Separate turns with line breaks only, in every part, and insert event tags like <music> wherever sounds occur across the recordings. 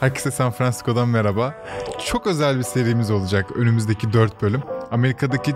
Herkese San Francisco'dan merhaba. Çok özel bir serimiz olacak önümüzdeki 4 bölüm. Amerika'daki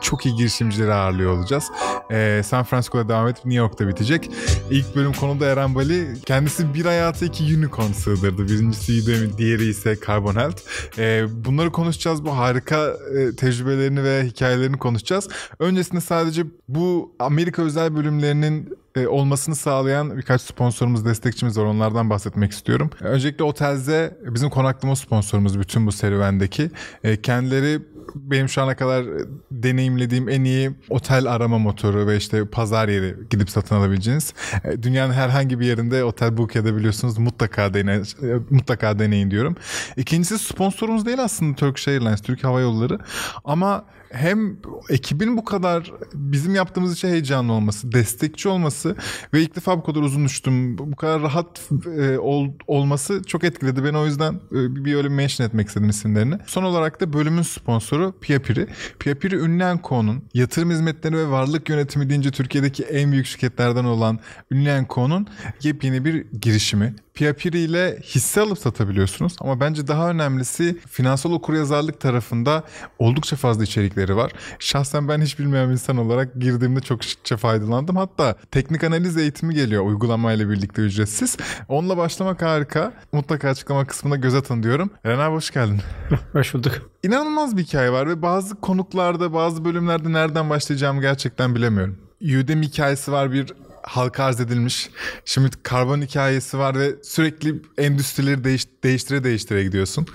çok iyi girişimcileri ağırlıyor olacağız. Ee, San Francisco'da devam edip New York'ta bitecek. İlk bölüm konuda Eren Bali. Kendisi bir hayata iki unicorn sığdırdı. Birincisi Udemy, diğeri ise Carbon Health. Ee, bunları konuşacağız. Bu harika e, tecrübelerini ve hikayelerini konuşacağız. Öncesinde sadece bu Amerika özel bölümlerinin e, olmasını sağlayan birkaç sponsorumuz, destekçimiz var. Onlardan bahsetmek istiyorum. Öncelikle Otelze bizim konaklama sponsorumuz bütün bu serüvendeki. E, kendileri benim şu ana kadar deneyimlediğim en iyi otel arama motoru ve işte pazar yeri gidip satın alabileceğiniz. E, dünyanın herhangi bir yerinde otel book edebiliyorsunuz. Mutlaka deneyin, mutlaka deneyin diyorum. İkincisi sponsorumuz değil aslında Turkish Airlines, Türk Hava Yolları. Ama hem ekibin bu kadar bizim yaptığımız işe heyecanlı olması, destekçi olması ve ilk defa bu kadar uzun uçtum, bu kadar rahat e, ol, olması çok etkiledi beni. O yüzden e, bir öyle mention etmek istedim isimlerini. Son olarak da bölümün sponsoru Piapiri. Piapiri Ünlenko'nun yatırım hizmetleri ve varlık yönetimi deyince Türkiye'deki en büyük şirketlerden olan Ünlenko'nun yepyeni bir girişimi. Piapiri ile hisse alıp satabiliyorsunuz. Ama bence daha önemlisi finansal okuryazarlık tarafında oldukça fazla içerikleri var. Şahsen ben hiç bilmeyen bir insan olarak girdiğimde çok şıkça faydalandım. Hatta teknik analiz eğitimi geliyor uygulamayla birlikte ücretsiz. Onunla başlamak harika. Mutlaka açıklama kısmına göz atın diyorum. Eren abi hoş geldin. <laughs>
hoş bulduk.
İnanılmaz bir hikaye var ve bazı konuklarda bazı bölümlerde nereden başlayacağımı gerçekten bilemiyorum. Udemy hikayesi var bir halka arz edilmiş. Şimdi karbon hikayesi var ve sürekli endüstrileri değiş, değiştire değiştire gidiyorsun.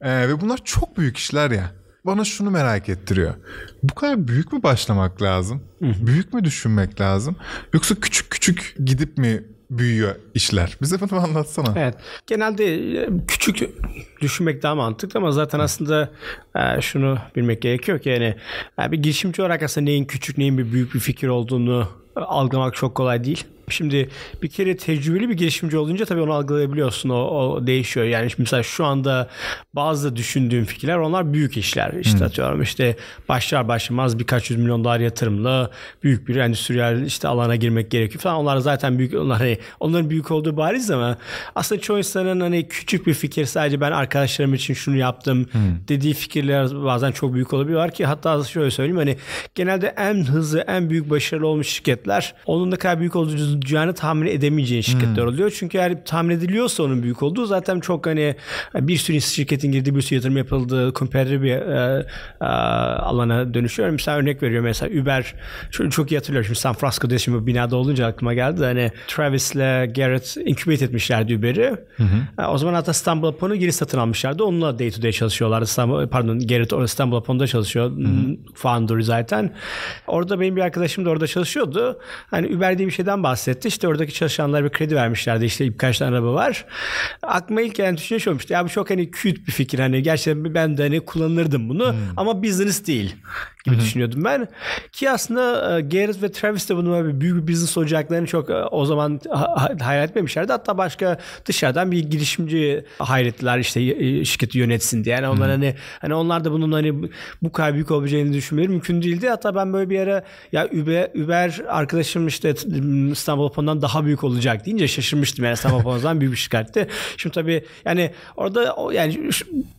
Ee, ve bunlar çok büyük işler ya. Bana şunu merak ettiriyor. Bu kadar büyük mü başlamak lazım? Büyük mü düşünmek lazım? Yoksa küçük küçük gidip mi büyüyor işler. Bize bunu <laughs> anlatsana.
Evet. Genelde e, küçük düşünmek daha mantıklı ama zaten aslında e, şunu bilmek gerekiyor ki yani e, bir girişimci olarak aslında neyin küçük neyin bir büyük bir fikir olduğunu algılamak çok kolay değil. Şimdi bir kere tecrübeli bir girişimci olunca tabii onu algılayabiliyorsun. O, o değişiyor. Yani mesela şu anda bazı düşündüğüm fikirler onlar büyük işler. İşte hmm. atıyorum işte başlar başlamaz birkaç yüz milyon dolar yatırımla büyük bir endüstriyel işte alana girmek gerekiyor falan. Onlar zaten büyük onlar hani onların büyük olduğu bariz ama aslında çoğu insanın hani küçük bir fikir sadece ben arkadaşlarım için şunu yaptım hmm. dediği fikirler bazen çok büyük olabiliyor ki hatta şöyle söyleyeyim hani genelde en hızlı en büyük başarılı olmuş şirketler onun ne kadar büyük olduğu olacağını tahmin edemeyeceğin şirketler hmm. oluyor. Çünkü eğer tahmin ediliyorsa onun büyük olduğu zaten çok hani bir sürü şirketin girdiği bir sürü yatırım yapıldığı competitive bir e, e, alana dönüşüyor. Mesela örnek veriyor mesela Uber şunu çok iyi hatırlıyorum. Şimdi San Francisco'da şimdi binada olunca aklıma geldi. Hani Travis'le Garrett incubate etmişlerdi Uber'i. E, o zaman hatta İstanbul Upon'u geri satın almışlardı. Onunla day to day çalışıyorlardı. İstanbul, pardon Garrett İstanbul Upon'da çalışıyor. Hı hı. Founder'ı zaten. Orada benim bir arkadaşım da orada çalışıyordu. Hani Uber diye bir şeyden bahsetti etti. İşte oradaki çalışanlara bir kredi vermişlerdi. İşte birkaç tane araba var. Aklıma ilk gelen düşünce şu olmuştu. Ya bu çok hani cute bir fikir. Hani gerçekten ben de hani kullanırdım bunu. Hmm. Ama business değil gibi düşünüyordum ben. Ki aslında e, Garrett ve Travis de bunu bir büyük bir business olacaklarını çok e, o zaman hayal etmemişlerdi. Hatta başka dışarıdan bir girişimci hayrettiler işte şirketi yönetsin diye. Yani onlar hani hani onlar da bunun hani bu kadar büyük olabileceğini düşünmeleri mümkün değildi. Hatta ben böyle bir ara ya Uber, Uber arkadaşım işte İstanbul Open'dan daha büyük olacak deyince şaşırmıştım. Yani İstanbul Open'dan <laughs> büyük bir şirketti. Şimdi tabii yani orada yani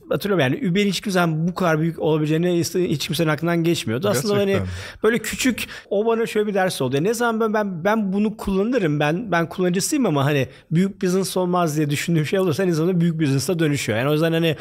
hatırlıyorum yani Uber'in hiç zaman bu kadar büyük olabileceğini hiç kimsenin aklından geçmiyordu. Aslında hani böyle küçük o bana şöyle bir ders oldu. ne zaman ben, ben ben bunu kullanırım. Ben ben kullanıcısıyım ama hani büyük business olmaz diye düşündüğüm şey olursa en azından büyük business'a dönüşüyor. Yani o yüzden hani <laughs>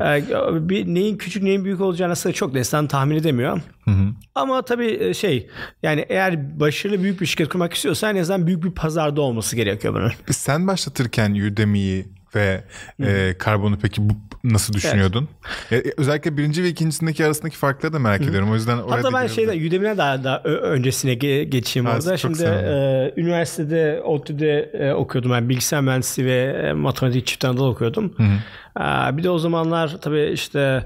e, bir neyin küçük neyin büyük olacağını aslında çok da insan tahmin edemiyor. Hı hı. Ama tabii e, şey yani eğer başarılı büyük bir şirket kurmak istiyorsan en azından büyük bir pazarda olması gerekiyor bunun.
Sen başlatırken Udemy'yi ve e, karbonu peki bu, nasıl düşünüyordun? Evet. E, özellikle birinci ve ikincisindeki arasındaki farkları da merak Hı. ediyorum. O yüzden
oraya Hatta ben şeyde Udemy'den daha, daha öncesine geçeyim ha, orada. Şimdi e, üniversitede ODTÜ'de e, okuyordum. Ben yani bilgisayar mühendisliği ve e, matematik çift anadolu okuyordum. Hı. E, bir de o zamanlar tabii işte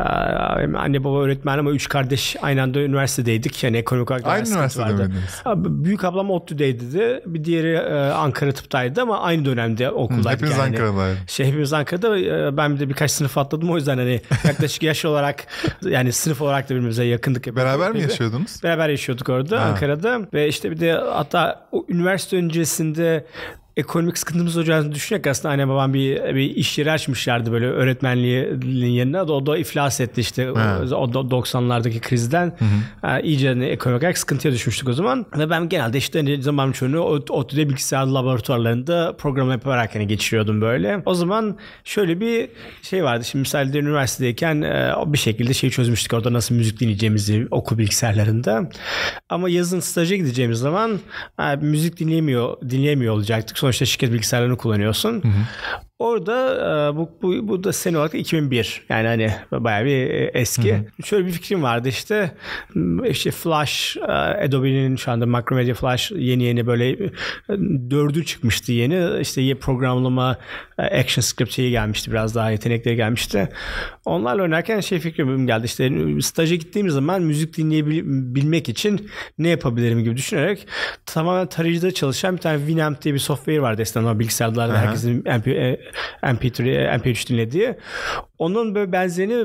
ee, anne baba öğretmen ama üç kardeş aynı anda üniversitedeydik. Yani ekonomik olarak
aynı üniversitede vardı. miydiniz?
Büyük ablam ODTÜ'deydi de. Bir diğeri e, Ankara Tıp'taydı ama aynı dönemde okuldaydık.
Hepimiz
yani.
Ankara'daydı.
Şey, hepimiz Ankara'da. E, ben bir de birkaç sınıf atladım. O yüzden hani yaklaşık yaş olarak <laughs> yani sınıf olarak da birbirimize yakındık.
Beraber mi yaşıyordunuz?
Beraber yaşıyorduk orada ha. Ankara'da. Ve işte bir de hatta üniversite öncesinde ekonomik sıkıntımız olacağını düşünerek aslında anne babam bir, bir iş yeri açmışlardı böyle öğretmenliğin yerine. O da iflas etti işte evet. o 90'lardaki krizden. Hı hı. iyice hani ekonomik olarak sıkıntıya düşmüştük o zaman. Ve ben genelde işte hani zaman çoğunu ODTÜ'de bilgisayar laboratuvarlarında program yaparak hani geçiriyordum böyle. O zaman şöyle bir şey vardı. Şimdi misalde üniversitedeyken e, bir şekilde şey çözmüştük orada nasıl müzik dinleyeceğimizi okul bilgisayarlarında. Ama yazın staja gideceğimiz zaman e, müzik dinleyemiyor dinleyemiyor olacaktık. Sonuçta şirket bilgisayarlarını kullanıyorsun. Hı hı. Orada e, bu, bu, bu da sene olarak 2001 yani hani bayağı bir e, eski. Hı hı. Şöyle bir fikrim vardı işte işte Flash e, Adobe'nin şu anda Macromedia Flash yeni yeni böyle dördü çıkmıştı yeni. İşte programlama action script şeyi gelmişti biraz daha yetenekleri gelmişti. Onlarla oynarken şey fikrim geldi işte staja gittiğim zaman müzik dinleyebilmek için ne yapabilirim gibi düşünerek tamamen tarayıcıda çalışan bir tane Winamp diye bir software vardı eskiden bilgisayarlarda herkesin MP, MP3, MP3 dinlediği. Onun böyle benzerini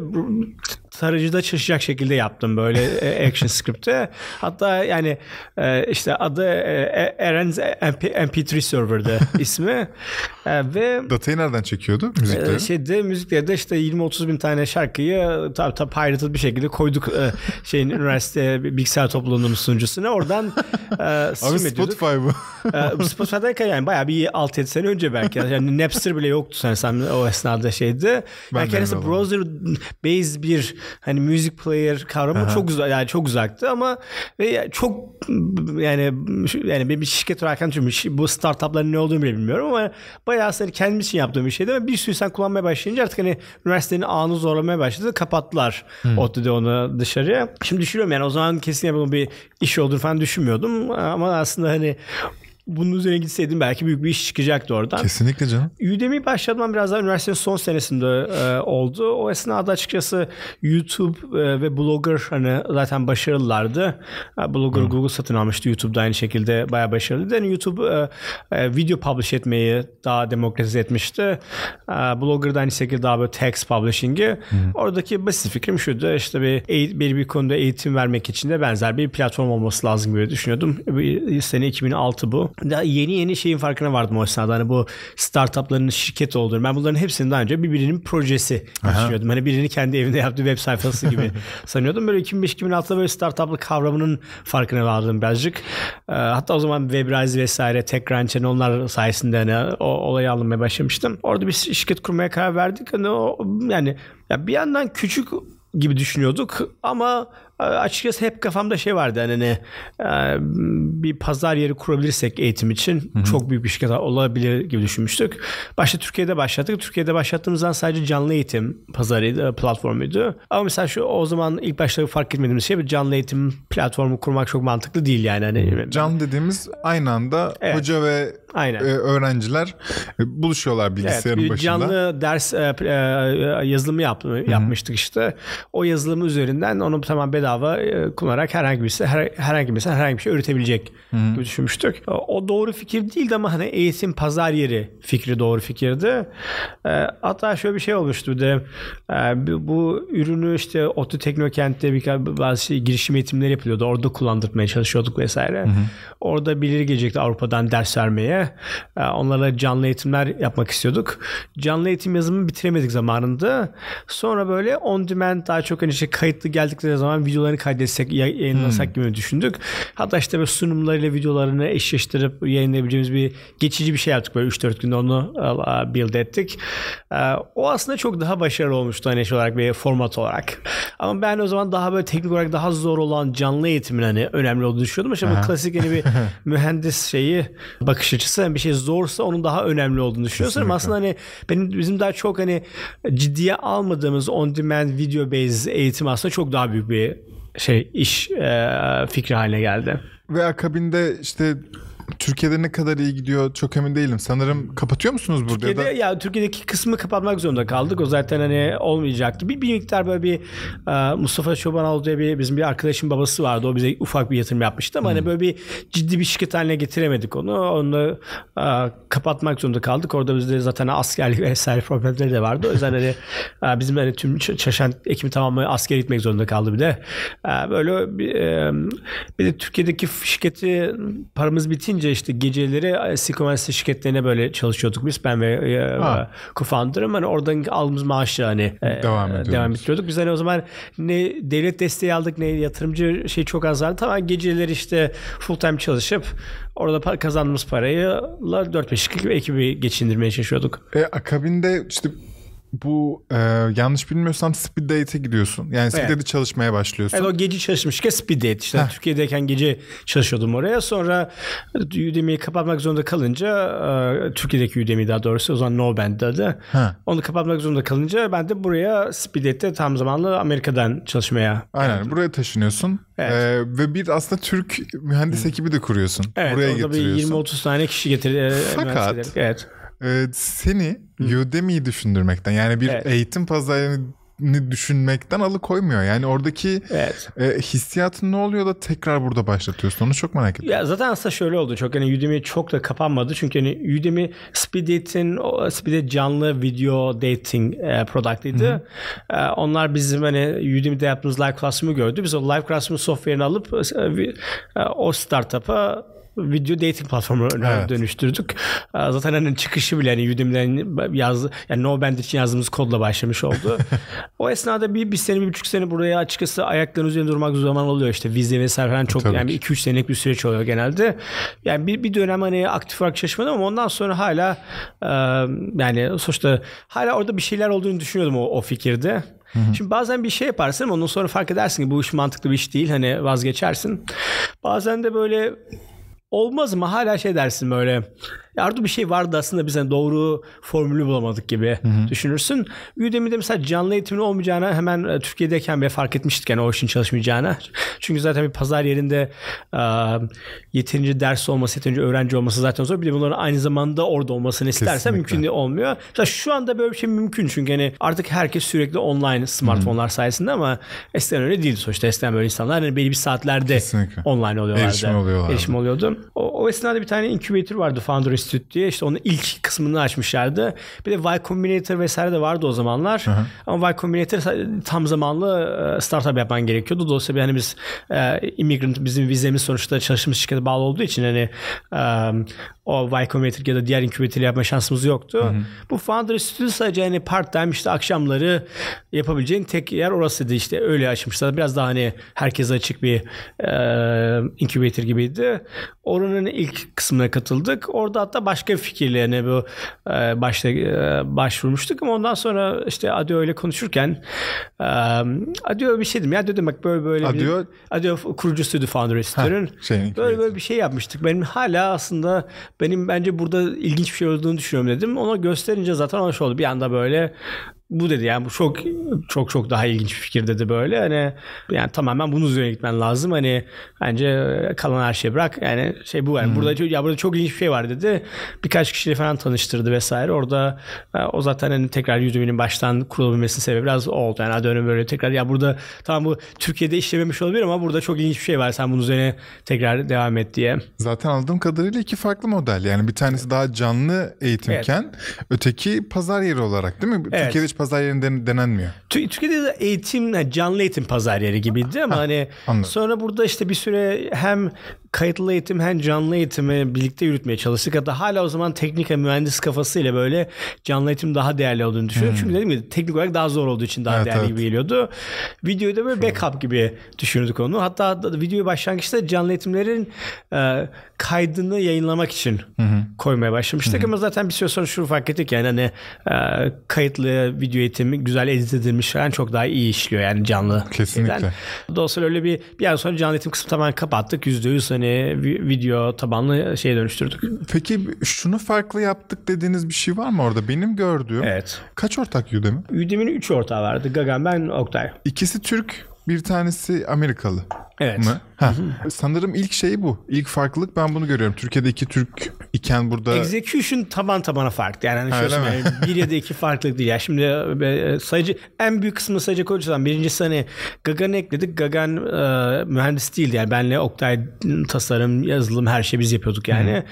tarayıcıda çalışacak şekilde yaptım böyle e, action script'te. Hatta yani e, işte adı e, Eren's MP, MP3 server'dı <laughs> ismi. Ve
Datayı nereden çekiyordu müzikleri?
Şeyde müziklerde işte 20-30 bin tane şarkıyı tabi tabi pirated bir şekilde koyduk şeyin üniversite bilgisayar topluluğunun sunucusuna. Oradan
Abi Spotify bu.
Spotify'dayken yani bayağı bir 6-7 sene önce belki. Yani Napster bile yoktu sanırsam o esnada şeydi. Ben hani browser based bir hani music player kavramı Aha. çok uzak yani çok uzaktı ama ve çok yani yani bir şirket olarak bu startupların ne olduğunu bile bilmiyorum ama bayağı aslında kendim için yaptığım bir şeydi ve bir sürü sen kullanmaya başlayınca artık hani üniversitenin ağını zorlamaya başladı. Kapattılar hmm. ODTÜ'de onu dışarıya. Şimdi düşünüyorum yani o zaman kesinlikle bunun bir iş olduğunu falan düşünmüyordum ama aslında hani bunun üzerine gitseydim belki büyük bir iş çıkacaktı oradan.
Kesinlikle canım.
Udemy başladığım biraz daha üniversitenin son senesinde e, oldu. O esnada açıkçası YouTube e, ve Blogger hani zaten başarılılardı. E, Blogger hmm. Google satın almıştı. YouTube'da aynı şekilde bayağı başarılıydı. Yani YouTube e, e, video publish etmeyi daha demokratize etmişti. E, Blogger'da aynı şekilde daha böyle text publishing'i. Hmm. Oradaki basit fikrim şuydu. İşte bir, bir, bir konuda eğitim vermek için de benzer bir platform olması lazım gibi düşünüyordum. Sene 2006 bu daha yeni yeni şeyin farkına vardım o esnada. Hani bu startupların şirket olduğunu. Ben bunların hepsini daha önce birbirinin projesi düşünüyordum. Hani birinin kendi evinde yaptığı web sayfası gibi <laughs> sanıyordum. Böyle 2005-2006'da böyle startuplık kavramının farkına vardım birazcık. Ee, hatta o zaman Webrise vesaire, TechCrunch hani onlar sayesinde hani o olayı almaya başlamıştım. Orada bir şirket kurmaya karar verdik. Hani o yani ya bir yandan küçük gibi düşünüyorduk ama açıkçası hep kafamda şey vardı hani ne e, bir pazar yeri kurabilirsek eğitim için Hı-hı. çok büyük bir şirket olabilir gibi düşünmüştük. Başta Türkiye'de başladık. Türkiye'de başlattığımızdan sadece canlı eğitim pazarıydı, platformuydu. Ama mesela şu o zaman ilk başta fark etmediğimiz şey bir canlı eğitim platformu kurmak çok mantıklı değil yani. Hani,
canlı dediğimiz aynı anda evet. hoca ve Aynen. öğrenciler buluşuyorlar bilgisayarın evet, başında.
Canlı ders yazılımı yap, yapmıştık işte. O yazılımı üzerinden onu tamam bedava e, kullanarak herhangi birisi her, herhangi birisi herhangi bir şey üretebilecek Hı-hı. gibi düşünmüştük. O doğru fikir değildi ama hani eğitim pazar yeri fikri doğru fikirdi. E, hatta şöyle bir şey olmuştu de e, bu ürünü işte Otu Teknokent'te bir bazı şey, girişim eğitimleri yapılıyordu. Orada kullandırmaya çalışıyorduk vesaire. Hı-hı. Orada birileri gelecekti Avrupa'dan ders vermeye. E, onlara canlı eğitimler yapmak istiyorduk. Canlı eğitim yazımı bitiremedik zamanında. Sonra böyle on demand daha çok hani işte kayıtlı geldikleri zaman videolarını kaydetsek, yayınlasak hmm. gibi düşündük. Hatta işte böyle sunumlarıyla videolarını eşleştirip yayınlayabileceğimiz bir geçici bir şey yaptık. Böyle 3-4 günde onu build ettik. O aslında çok daha başarılı olmuştu hani şey olarak bir format olarak. Ama ben o zaman daha böyle teknik olarak daha zor olan canlı eğitimin hani önemli olduğunu düşünüyordum. Ama bu klasik hani bir <laughs> mühendis şeyi bakış açısı yani bir şey zorsa onun daha önemli olduğunu düşünüyorsun. Ama aslında hani benim bizim daha çok hani ciddiye almadığımız on demand video based eğitim aslında çok daha büyük bir şey iş e, fikri haline geldi.
Ve akabinde işte Türkiye'de ne kadar iyi gidiyor çok emin değilim. Sanırım kapatıyor musunuz burada?
Türkiye'de ya, da... ya Türkiye'deki kısmı kapatmak zorunda kaldık. O zaten hani olmayacaktı. Bir, bir miktar böyle bir uh, Mustafa Çobanoğlu diye bir bizim bir arkadaşın babası vardı. O bize ufak bir yatırım yapmıştı ama hani hmm. hani böyle bir ciddi bir şirket haline getiremedik onu. Onu uh, kapatmak zorunda kaldık. Orada bizde zaten askerlik vesaire problemleri de vardı. O yüzden hani uh, bizim hani tüm çalışan ekibi tamamı asker gitmek zorunda kaldı bir de. Böyle bir, bir de Türkiye'deki şirketi paramız bitince bitince işte geceleri Silicon şirketlerine böyle çalışıyorduk biz ben ve e, co-founder'ım. Hani oradan aldığımız maaşla hani e, devam, e, devam ettiriyorduk. Biz hani o zaman ne devlet desteği aldık ne yatırımcı şey çok azaldı. Tamam geceleri işte full time çalışıp orada kazandığımız parayı 4-5 kişilik ekibi geçindirmeye çalışıyorduk.
E, akabinde işte bu e, yanlış bilmiyorsam speed date'e gidiyorsun. Yani speed evet. çalışmaya başlıyorsun.
Evet o gece çalışmışken speed date işte. Heh. Türkiye'deyken gece çalışıyordum oraya. Sonra Udemy'yi kapatmak zorunda kalınca e, Türkiye'deki Udemy daha doğrusu o zaman No Band'dı adı. Onu kapatmak zorunda kalınca ben de buraya speed date'te tam zamanlı Amerika'dan çalışmaya
Aynen geldim. buraya taşınıyorsun. Evet. Ee, ve bir aslında Türk mühendis ekibi de kuruyorsun.
Evet,
buraya
orada
getiriyorsun.
bir 20-30 tane kişi getir.
Fakat evet e, seni Udemy'yi düşündürmekten yani bir evet. eğitim pazarını düşünmekten alıkoymuyor. Yani oradaki evet. e, hissiyatın ne oluyor da tekrar burada başlatıyorsun? Onu çok merak ediyorum.
Ya zaten aslında şöyle oldu. Çok hani Udemy çok da kapanmadı. Çünkü hani Udemy speed dating, speed canlı video dating e, product'ıydı. E, onlar bizim hani Udemy'de yaptığımız live classroom'u gördü. Biz o live classroom software'ini alıp e, e o startup'a video dating platformuna evet. dönüştürdük. Zaten hani çıkışı bile hani Udemy'den yazdı. Yani No Band için yazdığımız kodla başlamış oldu. <laughs> o esnada bir, bir sene, bir buçuk sene buraya açıkçası ayakların üzerinde durmak zaman oluyor. işte vize vesaire falan çok Tabii yani iki üç senelik bir süreç oluyor genelde. Yani bir, bir dönem hani aktif olarak çalışmadım ama ondan sonra hala e, yani sonuçta hala orada bir şeyler olduğunu düşünüyordum o, o fikirde. Şimdi bazen bir şey yaparsın ondan sonra fark edersin ki bu iş mantıklı bir iş değil. Hani vazgeçersin. Bazen de böyle olmaz mı? Hala şey dersin böyle orada bir şey vardı aslında biz hani doğru formülü bulamadık gibi Hı-hı. düşünürsün. Udemy'de mesela canlı eğitimin olmayacağını hemen e, Türkiye'deyken bile fark etmiştik yani o işin çalışmayacağını. <laughs> Çünkü zaten bir pazar yerinde e, yeterince ders olması, yeterince öğrenci olması zaten zor. Bir de bunların aynı zamanda orada olmasını istersen mümkün olmuyor. Mesela şu anda böyle bir şey mümkün çünkü hani artık herkes sürekli online smartphone'lar Hı-hı. sayesinde ama eskiden öyle değildi sonuçta. Eskiden böyle insanlar hani belli bir saatlerde Kesinlikle. online oluyorlardı. Erişim oluyorlardı. Erişim oluyordu. O, o esnada bir tane incubator vardı Founders Institute diye işte onun ilk kısmını açmışlardı. Bir de Y Combinator vesaire de vardı o zamanlar. Hı hı. Ama Y Combinator tam zamanlı e, startup yapman gerekiyordu. Dolayısıyla yani biz e, immigrant bizim vizemiz sonuçta çalıştığımız şirkete bağlı olduğu için hani e, o Y Combinator ya da diğer incubator yapma şansımız yoktu. Hı hı. Bu Founder Studio sadece hani part time işte akşamları yapabileceğin tek yer orasıydı işte öyle açmışlar. Biraz daha hani herkese açık bir e, incubator gibiydi. Oranın ilk kısmına katıldık. Orada hatta başka fikirlerine bu e, başta e, başvurmuştuk ama ondan sonra işte Adio ile konuşurken e, Adio bir şey dedim ya dedim bak böyle böyle
Adio
bir, Adio kurucusuydu Founder Institute'ün. Böyle böyle bir şey yapmıştık. Benim hala aslında benim bence burada ilginç bir şey olduğunu düşünüyorum dedim. Ona gösterince zaten şey oldu. Bir anda böyle bu dedi yani bu çok çok çok daha ilginç bir fikir dedi böyle hani yani tamamen bunun üzerine gitmen lazım hani bence kalan her şeyi bırak yani şey bu yani hmm. burada ya burada çok ilginç bir şey var dedi birkaç kişiyle falan tanıştırdı vesaire orada e, o zaten hani tekrar Udemy'nin baştan kurulabilmesinin sebebi biraz oldu yani dönem böyle tekrar ya burada tamam bu Türkiye'de işlememiş olabilir ama burada çok ilginç bir şey var sen bunun üzerine tekrar devam et diye.
Zaten aldığım kadarıyla iki farklı model yani bir tanesi daha canlı eğitimken evet. öteki pazar yeri olarak değil mi? Evet. Türkiye'de pazar yerinde denenmiyor.
Türkiye'de de eğitim, canlı eğitim pazar yeri gibiydi ama hani anladım. sonra burada işte bir süre hem kayıtlı eğitim hem canlı eğitimi birlikte yürütmeye çalıştık. Hatta hala o zaman teknik ve mühendis kafasıyla böyle canlı eğitim daha değerli olduğunu düşünüyorum. Hmm. Çünkü dedim ya teknik olarak daha zor olduğu için daha evet, değerli evet. gibi geliyordu. Videoyu da böyle backup gibi düşünürdük onu. Hatta videoyu başlangıçta canlı eğitimlerin e, kaydını yayınlamak için hı koymaya başlamıştık. Hı ama zaten bir süre sonra şunu fark ettik yani hani e, kayıtlı video eğitimi güzel edit edilmiş falan çok daha iyi işliyor yani canlı.
Kesinlikle. Şeyden.
Dolayısıyla öyle bir bir ay sonra canlı eğitim kısmı tamamen kapattık. %100 hani hani video tabanlı şeye dönüştürdük.
Peki şunu farklı yaptık dediğiniz bir şey var mı orada? Benim gördüğüm.
Evet.
Kaç ortak Udemy?
Udemy'nin 3 ortağı vardı. Gagan, ben, Oktay.
İkisi Türk, bir tanesi Amerikalı.
Evet.
Mı? Ha. Sanırım ilk şey bu. İlk farklılık ben bunu görüyorum. Türkiye'de iki Türk iken burada...
Execution taban tabana farklı. Yani, hani şöyle yani bir ya da iki farklılık değil. Yani şimdi e, sayıcı en büyük kısmı sayacak olursan birincisi hani Gagan'ı ekledik. Gagan e, mühendis değildi. Yani benle Oktay tasarım, yazılım her şeyi biz yapıyorduk yani.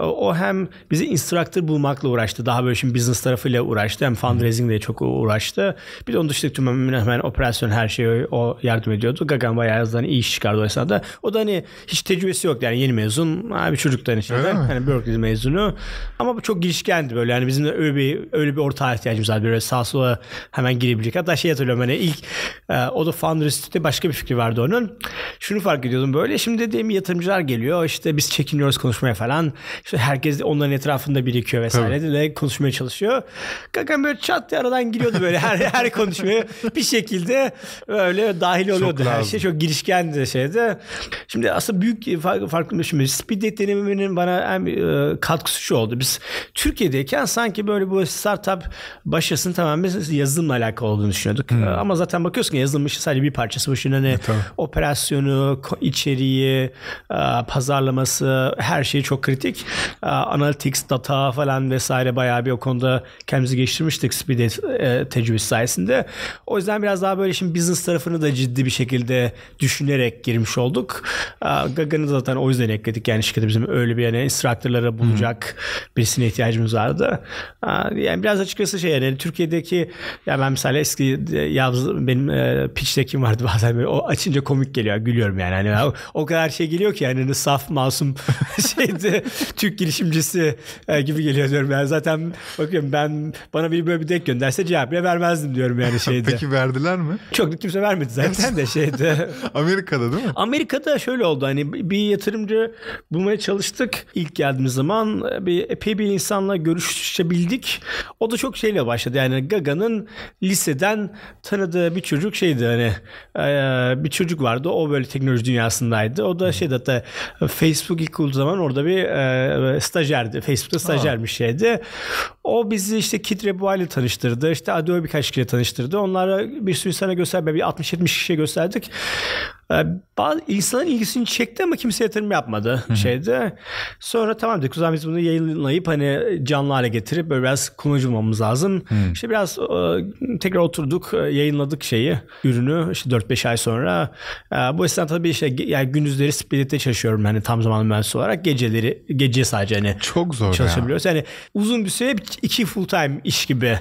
Hı. O hem bizi instructor bulmakla uğraştı. Daha böyle şimdi business tarafıyla uğraştı. Hem fundraising ile çok uğraştı. Bir de onun dışında tüm hemen operasyon her şeyi o yardım ediyordu. Gagan bayağı yazılan iyi iş çıkardı o esnada. O da hani hiç tecrübesi yok yani yeni mezun bir çocuktan işte.
Öyle?
Hani Berkeley mezunu. Ama bu çok girişkendi böyle yani bizim de öyle bir öyle bir ortağa ihtiyacımız var. Böyle sağ sola hemen girebilecek. Hatta şey hatırlıyorum hani ilk e, o da Founder Institute'de başka bir fikri vardı onun. Şunu fark ediyordum böyle şimdi dediğim yatırımcılar geliyor işte biz çekiniyoruz konuşmaya falan. İşte herkes de onların etrafında birikiyor vesaire de konuşmaya çalışıyor. Gagan böyle çat diye aradan giriyordu böyle her her konuşmaya bir şekilde öyle dahil oluyordu her
lazım.
şey. Çok girişkendi de şeyde. Şimdi aslında büyük fark, farklı bir şey. Speed Date denememinin bana en e, katkısı şu oldu. Biz Türkiye'deyken sanki böyle bu startup başlasın tamamen yazılımla alakalı olduğunu düşünüyorduk. E, Ama zaten bakıyorsun ki yazılım işi sadece bir parçası. Bu işin hani
tabii.
operasyonu, içeriği, e, pazarlaması her şeyi çok kritik. E, Analytics, data falan vesaire bayağı bir o konuda kendimizi geliştirmiştik Speed Date tecrübesi sayesinde. O yüzden biraz daha böyle şimdi business tarafını da ciddi bir şekilde düşünerek girmiş olduk. Gaga'nı zaten o yüzden ekledik. Yani şirkette bizim öyle bir yani instructor'lara bulacak birisine ihtiyacımız vardı. Yani biraz açıkçası şey yani Türkiye'deki ya ben mesela eski yaz benim e, pitch deck'im vardı <laughs> bazen böyle o açınca komik geliyor. Gülüyorum yani. Hani o, o kadar şey geliyor ki yani hani saf masum <laughs> şeydi Türk girişimcisi e, gibi geliyor diyorum. Yani zaten bakıyorum ben bana bir böyle bir deck gönderse cevap bile vermezdim diyorum yani <laughs> şeyde.
Peki verdiler mi?
Çok da kimse vermedi zaten de şeyde.
Amerika'da değil mi?
Amerika'da şöyle oldu hani bir yatırımcı bulmaya çalıştık ilk geldiğimiz zaman bir epey bir insanla görüşebildik. O da çok şeyle başladı yani Gaga'nın liseden tanıdığı bir çocuk şeydi hani e, bir çocuk vardı o böyle teknoloji dünyasındaydı. O da şeydi hatta Facebook ilk kurulduğu zaman orada bir e, stajyerdi. Facebook'ta stajyermiş şeydi. O bizi işte Kit Rebuay ile tanıştırdı. İşte Adobe birkaç kişiyle tanıştırdı. Onlara bir sürü sana göster. Bir 60-70 kişiye gösterdik. Ee, Bazı insanın ilgisini çekti ama kimse yatırım yapmadı şeyde. Sonra tamam dedik o zaman biz bunu yayınlayıp hani canlı hale getirip böyle biraz kullanıcı bulmamız lazım. İşte biraz e, tekrar oturduk e, yayınladık şeyi ürünü işte 4-5 ay sonra. E, Bu esnada tabii işte ge- yani gündüzleri Spirit'te çalışıyorum hani tam zamanlı mühendis olarak geceleri gece sadece hani
Çok zor ya.
çalışabiliyoruz. Yani uzun bir süre iki full time iş gibi.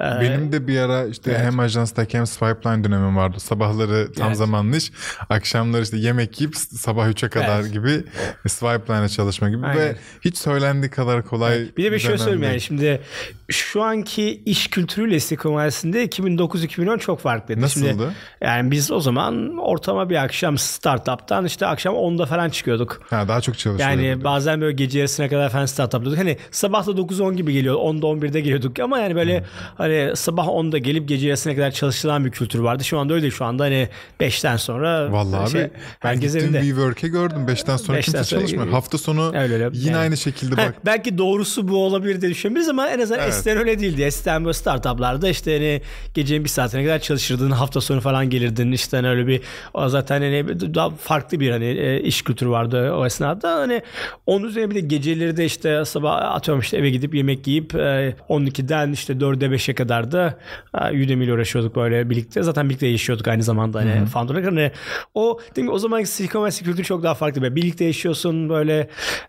Ee,
Benim de bir ara işte hem ajanstaki hem Swipeline dönemim vardı. Sabahları tam
Evet.
zamanlı iş. Akşamları işte yemek yiyip sabah 3'e kadar
Evet.
gibi Swipeline'a çalışma gibi ve
Aynen.
hiç söylendiği kadar kolay
Bir de bir şey söyleyeyim yani şimdi şu anki iş kültürüyle Silikon Vadisi'nde 2009-2010 çok farklıydı.
Nasıldı?
Şimdi, yani biz o zaman ortama bir akşam startup'tan işte akşam 10'da falan çıkıyorduk.
Ha, daha çok çalışıyordum.
Yani bazen böyle gece yarısına kadar falan startup diyorduk. Hani sabah da 9-10 gibi geliyor. 10'da 11'de geliyorduk. Ama yani böyle hani sabah 10'da gelip gece yarısına kadar çalışılan bir kültür vardı. Şu anda öyle. Şu anda hani 5'ten sonra
Vallahi
şey,
abi ben
herkes
gittim
evinde.
WeWork'e gördüm. 5'ten sonra
Beşten
kimse
sonra-
çalışmıyor. Hafta sonu
Öyle öyle.
yine
Yani.
aynı şekilde
Ha,
bak.
belki doğrusu bu olabilir diye düşünebiliriz ama en azından
Evet.
eskiden öyle değildi. Eskiden böyle startuplarda işte hani gecenin bir saatine kadar çalışırdın. Hafta sonu falan gelirdin. İşte hani öyle bir zaten hani daha farklı bir hani e, iş kültürü vardı o esnada. Hani onun üzerine bir de geceleri de işte sabah atıyorum işte eve gidip yemek yiyip e, 12'den işte 4'e 5'e kadar da e, Udemy ile uğraşıyorduk böyle birlikte. Zaten birlikte yaşıyorduk aynı zamanda hani founder olarak. Hani o değil mi, o zaman Silikon Vadisi kültürü çok daha farklı. Böyle birlikte yaşıyorsun böyle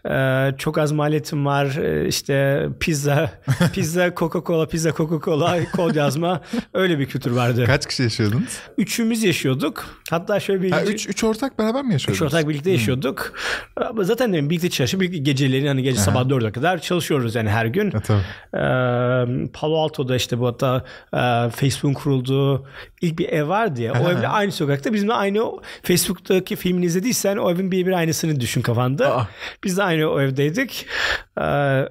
e, çok az maliyetin var. E, işte pizza, <laughs> pizza Coca-Cola, pizza Coca-Cola kod yazma öyle bir kültür vardı.
Kaç kişi yaşıyordunuz?
Üçümüz yaşıyorduk. Hatta şöyle bir
Ha, üç, üç ortak beraber mi yaşıyordunuz?
Üç ortak birlikte yaşıyorduk. Ama Zaten dedim birlikte çalışıp birlikte geceleri hani gece sabah 4'e kadar çalışıyoruz yani her gün. Ee, Palo Alto'da işte bu hatta e, Facebook'un kurulduğu ilk bir ev vardı ya. O evde aynı sokakta bizimle aynı o- Facebook'taki filmini izlediysen o evin birebir aynısını düşün kafanda.
Aa.
Biz de aynı o evdeydik. Ee,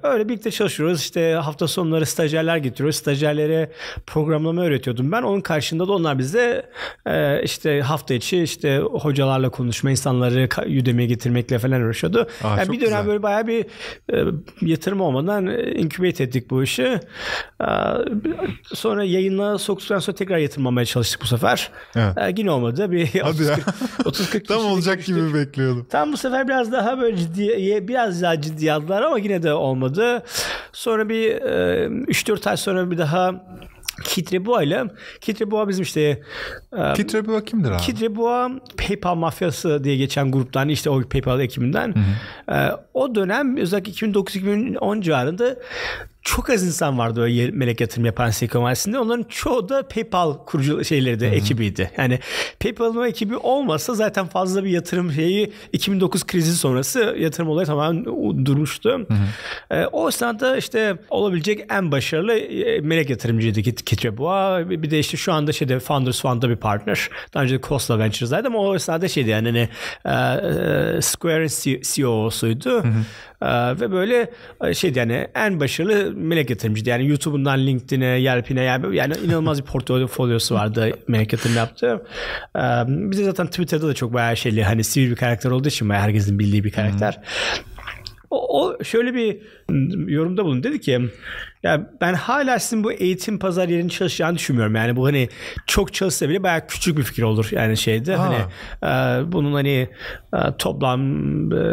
öyle birlikte çalışıyoruz. İşte hafta sonları stajyerler getiriyoruz. Stajyerlere programlama öğretiyordum ben. Onun karşında da onlar bize e, işte hafta içi işte hocalarla konuşma, insanları Udemy'ye getirmekle falan uğraşıyordu.
Aa,
Yani bir dönem
güzel.
böyle bayağı bir e, yatırım olmadan e, incubate ettik bu işi. Ee, sonra yayına soktuktan sonra tekrar yatırmamaya çalıştık bu sefer.
Evet.
Ee, yine olmadı. Bir
Hadi ya.
30-40 <laughs>
Tam olacak gibi bekliyordum.
Tam bu sefer biraz daha böyle ciddi, biraz daha ciddi aldılar ama yine de olmadı. Sonra bir e, 3-4 ay sonra bir daha Kitreboğa ile Kitreboğa bizim işte e,
Kitreboğa kimdir abi?
Kitreboğa PayPal mafyası diye geçen gruptan işte o PayPal ekibinden. E, o dönem özellikle 2009-2010 civarında çok az insan vardı öyle melek yatırım yapan Silicon Vadisi'nde. Onların çoğu da PayPal kurucu şeyleri de ekibiydi. Yani PayPal'ın ekibi olmasa zaten fazla bir yatırım şeyi 2009 krizi sonrası yatırım olayı tamamen durmuştu. E, o esnada işte olabilecek en başarılı e, melek yatırımcıydı Kitcheboa. Bir de işte şu anda şeyde Founders Fund'da bir partner. Daha önce de Costa Ventures'daydı ama o esnada şeydi yani hani, e, Square'in CEO'suydu. Ee, ve böyle e, şeydi yani en başarılı melek yatırımcıydı. Yani YouTube'undan LinkedIn'e, Yelp'ine yani, yani inanılmaz bir portfolyosu vardı melek yatırım yaptı. Ee, bize zaten Twitter'da da çok bayağı şeyli hani sivil bir karakter olduğu için bayağı herkesin bildiği bir karakter. Hmm. O, o şöyle bir yorumda bulun. Dedi ki ya ben hala sizin bu eğitim pazar yerinin çalışacağını düşünmüyorum. Yani bu hani çok çalışsa bile bayağı küçük bir fikir olur yani şeyde. Aa. Hani e, bunun hani e, toplam e,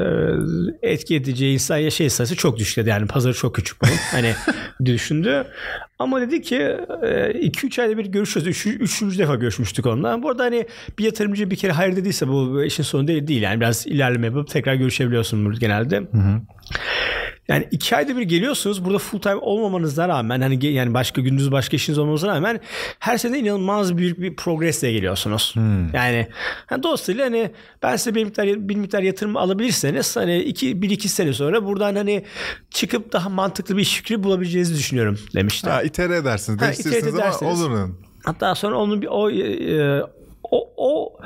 etki edeceği insan ya şey sayısı çok düşük dedi. Yani pazarı çok küçük bunun. <laughs> hani düşündü. Ama dedi ki 2-3 e, ayda bir görüşüyoruz. Üç, üçüncü defa görüşmüştük onunla. Bu arada hani bir yatırımcı bir kere hayır dediyse bu işin sonu değil. değil. Yani biraz ilerleme yapıp tekrar görüşebiliyorsun genelde. Hı hı. Yani iki ayda bir geliyorsunuz. Burada full time olmamanıza rağmen hani yani başka gündüz başka işiniz olmamanıza rağmen her sene inanılmaz büyük bir progresle geliyorsunuz. Hmm. Yani, yani dolayısıyla hani ben size bir miktar bir miktar yatırım alabilirseniz hani iki, bir iki sene sonra buradan hani çıkıp daha mantıklı bir iş fikri bulabileceğinizi düşünüyorum demişti.
Ha, itere edersiniz. Değiştirirsiniz ama olurun.
Hatta sonra onun bir o e, o, o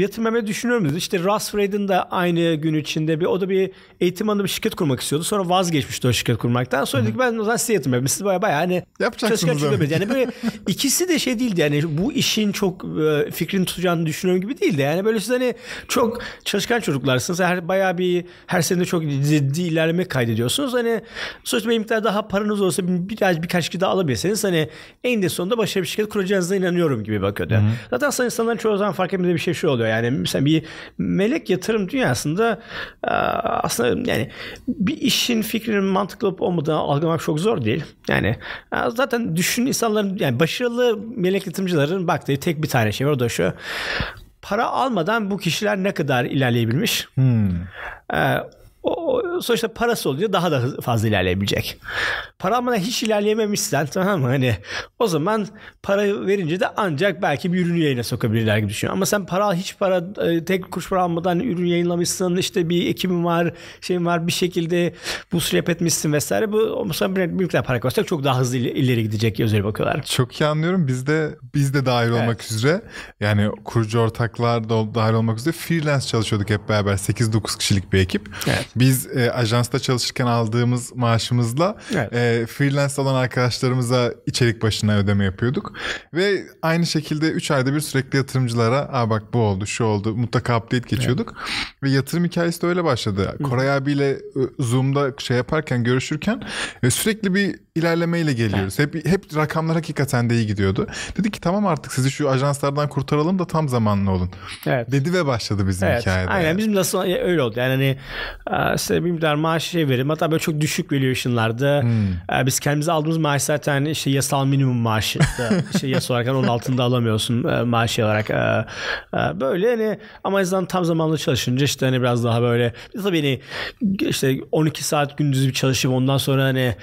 yatırmamı düşünüyorum dedi. İşte Russ Fred'in de aynı gün içinde bir o da bir eğitim alanında bir şirket kurmak istiyordu. Sonra vazgeçmişti o şirket kurmaktan. Sonra dedi ki ben o zaman size yapayım. Siz baya baya hani
yapacaksınız.
Yani böyle <laughs> ikisi de şey değildi yani bu işin çok e, fikrini tutacağını düşünüyorum gibi değildi. Yani böyle siz hani çok çalışkan çocuklarsınız. Her bayağı bir her sene çok ciddi ilerleme kaydediyorsunuz. Hani sonuçta bir miktar daha paranız olsa biraz birkaç kişi daha alabilirseniz hani en de sonunda başarılı bir şirket kuracağınıza inanıyorum gibi bakıyordu. Hı-hı. Zaten insanların çoğu zaman fark etmediği bir şey şu oluyor. Yani mesela bir melek yatırım dünyasında e, aslında yani bir işin fikrinin mantıklı olup olmadığını algılamak çok zor değil. Yani e, zaten düşün insanların yani başarılı melek yatırımcıların baktığı tek bir tane şey var o da şu. Para almadan bu kişiler ne kadar ilerleyebilmiş? Hmm. Ee, sonuçta parası olunca daha da fazla ilerleyebilecek. Para almadan hiç ilerleyememişsen tamam mı? Hani o zaman para verince de ancak belki bir ürünü yayına sokabilirler gibi düşünüyorum. Ama sen para hiç para e, tek kuruş para almadan ürün yayınlamışsın işte bir ekibin var şeyin var bir şekilde bu rap etmişsin vesaire. Bu o mesela bir, miktar para koysak çok daha hızlı ileri gidecek özel bakıyorlar.
Çok iyi anlıyorum. Biz de biz de dahil olmak evet. üzere yani kurucu ortaklar da dahil olmak üzere freelance çalışıyorduk hep beraber 8-9 kişilik bir ekip. Evet. Biz e, ajansta çalışırken aldığımız maaşımızla evet. e, freelance olan arkadaşlarımıza içerik başına ödeme yapıyorduk. Ve aynı şekilde 3 ayda bir sürekli yatırımcılara Aa bak bu oldu şu oldu mutlaka update geçiyorduk. Evet. Ve yatırım hikayesi de öyle başladı. Hı. Koray abiyle e, Zoom'da şey yaparken görüşürken e, sürekli bir ilerlemeyle geliyoruz. Evet. Hep hep rakamlar hakikaten de iyi gidiyordu. Dedi ki tamam artık sizi şu ajanslardan kurtaralım da tam zamanlı olun. Evet. Dedi ve başladı bizim evet. hikayede.
Aynen bizim nasıl öyle oldu. Yani hani size bir miktar maaş şey verim. Hatta böyle çok düşük valuation'larda hmm. biz kendimize aldığımız maaş zaten işte yasal minimum maaşı. <laughs> işte yasa olarak onun altında alamıyorsun e, maaşı olarak. E, e, böyle hani ama azından tam zamanlı çalışınca işte hani biraz daha böyle tabii hani işte 12 saat gündüz bir çalışıp ondan sonra hani